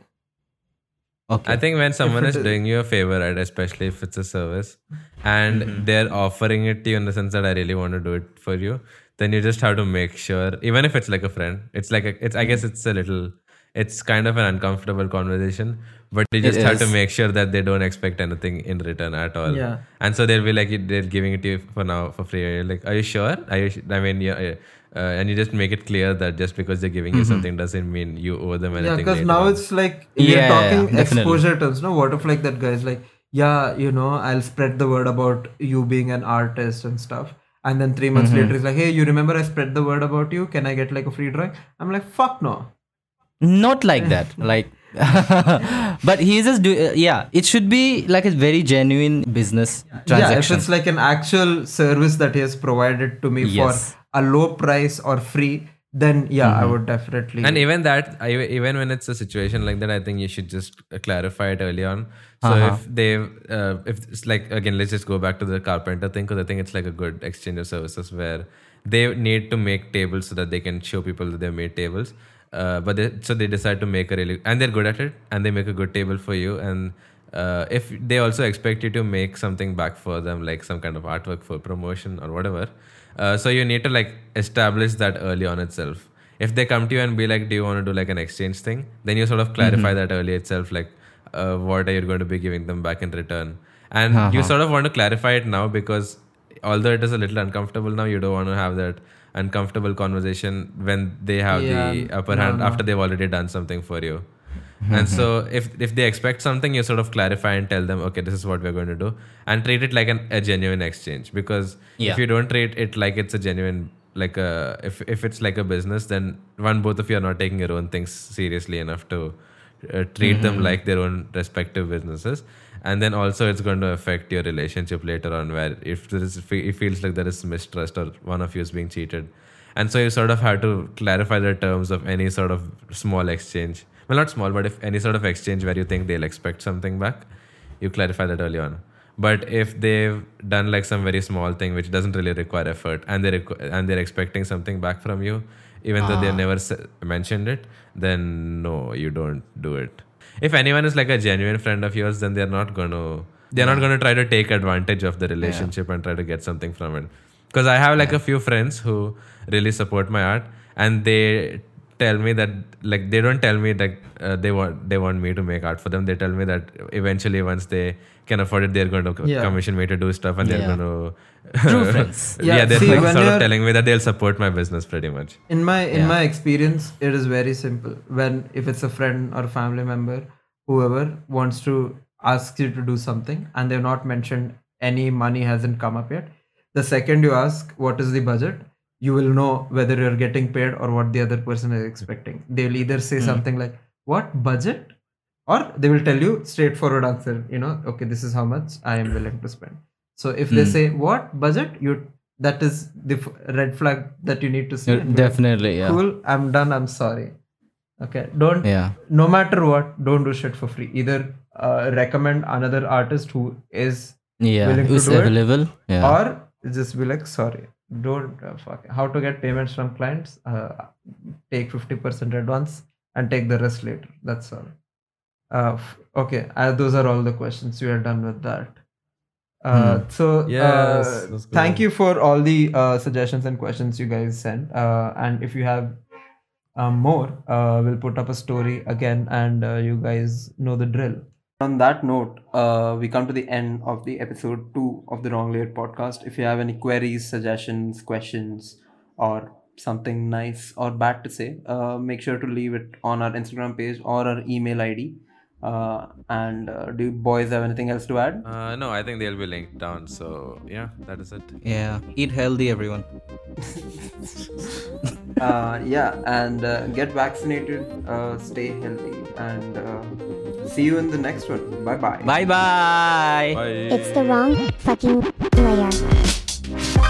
okay I think when someone it is is- doing you a favor, right, especially if it's a service, and Mm-hmm. they're offering it to you in the sense that I really want to do it for you, then you just have to make sure, even if it's like a friend, it's like a, it's I guess it's a little, it's kind of an uncomfortable conversation, but you just have to make sure that they don't expect anything in return at all. Yeah. And so they'll be like, they're giving it to you for now for free. You're like, are you sure? Are you? su- I mean, yeah. Yeah. Uh, and you just make it clear that just because they're giving you something doesn't mean you owe them anything. Yeah, because now on. it's like Yeah, we're talking definitely. exposure terms. No, what if like that guy's like, yeah, you know, I'll spread the word about you being an artist and stuff. And then three months later, he's like, hey, you remember I spread the word about you? Can I get like a free drawing? I'm like, fuck no. not like that <laughs> like <laughs> but he's just do uh, yeah it should be like a very genuine business Yeah, if it's like an actual service that he has provided to me Yes. for a low price or free, then yeah, I would definitely. And even that, I, even when it's a situation like that, I think you should just uh, clarify it early on. So Uh-huh. if they, uh, if it's like again, let's just go back to the carpenter thing because I think it's like a good exchange of services where they need to make tables so that they can show people that they made tables. Uh, but they, so they decide to make a really, and they're good at it, and they make a good table for you, and uh, if they also expect you to make something back for them, like some kind of artwork for promotion or whatever, uh, so you need to like establish that early on itself. If they come to you and be like, "Do you want to do like an exchange thing?" Then you sort of clarify that early itself, like, uh, what are you going to be giving them back in return? And you sort of want to clarify it now because although it is a little uncomfortable now, you don't want to have that uncomfortable conversation when they have Yeah, the upper no, hand no. after they've already done something for you. And so if if they expect something, you sort of clarify and tell them, okay, this is what we're going to do, and treat it like an, a genuine exchange. Because Yeah. if you don't treat it like it's a genuine, like a if if it's like a business, then one both of you are not taking your own things seriously enough to uh, treat them like their own respective businesses. And then also it's going to affect your relationship later on, where if there is if it feels like there is mistrust or one of you is being cheated, and so you sort of have to clarify the terms of any sort of small exchange. Well, not small, but if any sort of exchange where you think they'll expect something back, you clarify that early on. But if they've done like some very small thing which doesn't really require effort, and they requ- and they're expecting something back from you, even though they've ah. never s- mentioned it, then no, you don't do it. If anyone is like a genuine friend of yours, then they're not going to they're not going to try to take advantage of the relationship and try to get something from it. Because I have like a few friends who really support my art, and they tell me that like they don't tell me that uh, they want they want me to make art for them. They tell me that eventually once they can afford it, they're going to Yeah. commission me to do stuff, and they're Yeah. going to True friends. yeah, Yeah, they're see, like sort of telling me that they'll support my business pretty much. in my in my experience it is very simple when if it's a friend or family member whoever wants to ask you to do something and they've not mentioned any money hasn't come up yet the second you ask what is the budget you will know whether you're getting paid or what the other person is expecting they will either say something like what budget or they will tell you straightforward answer you know okay this is how much i am willing to spend so if they say what budget you that is the f- red flag that you need to see and be like, Definitely, yeah. cool i'm done i'm sorry okay don't Yeah. no matter what don't do shit for free either uh, recommend another artist who is Yeah. willing to do it, available? Yeah. or just be like sorry don't uh, fuck. How to get payments from clients uh, take 50% advance and take the rest later. That's all. Uh, okay. Uh, those are all the questions. We are done with that. Uh, so Yes, uh, thank you for all the uh, suggestions and questions you guys sent. Uh, and if you have um, more uh, we'll put up a story again and uh, you guys know the drill on that note, uh, we come to the end of the episode two of the Wrong Layered podcast. If you have any queries, suggestions, questions, or something nice or bad to say, uh, make sure to leave it on our Instagram page or our email ID. Uh, and uh, do you boys have anything else to add? Uh, no, I think they'll be linked down. So yeah, that is it. Yeah. Eat healthy, everyone. <laughs> Uh, yeah, and uh, get vaccinated, uh, stay healthy, and uh, See you in the next one. Bye bye. Bye bye. It's the wrong fucking layer.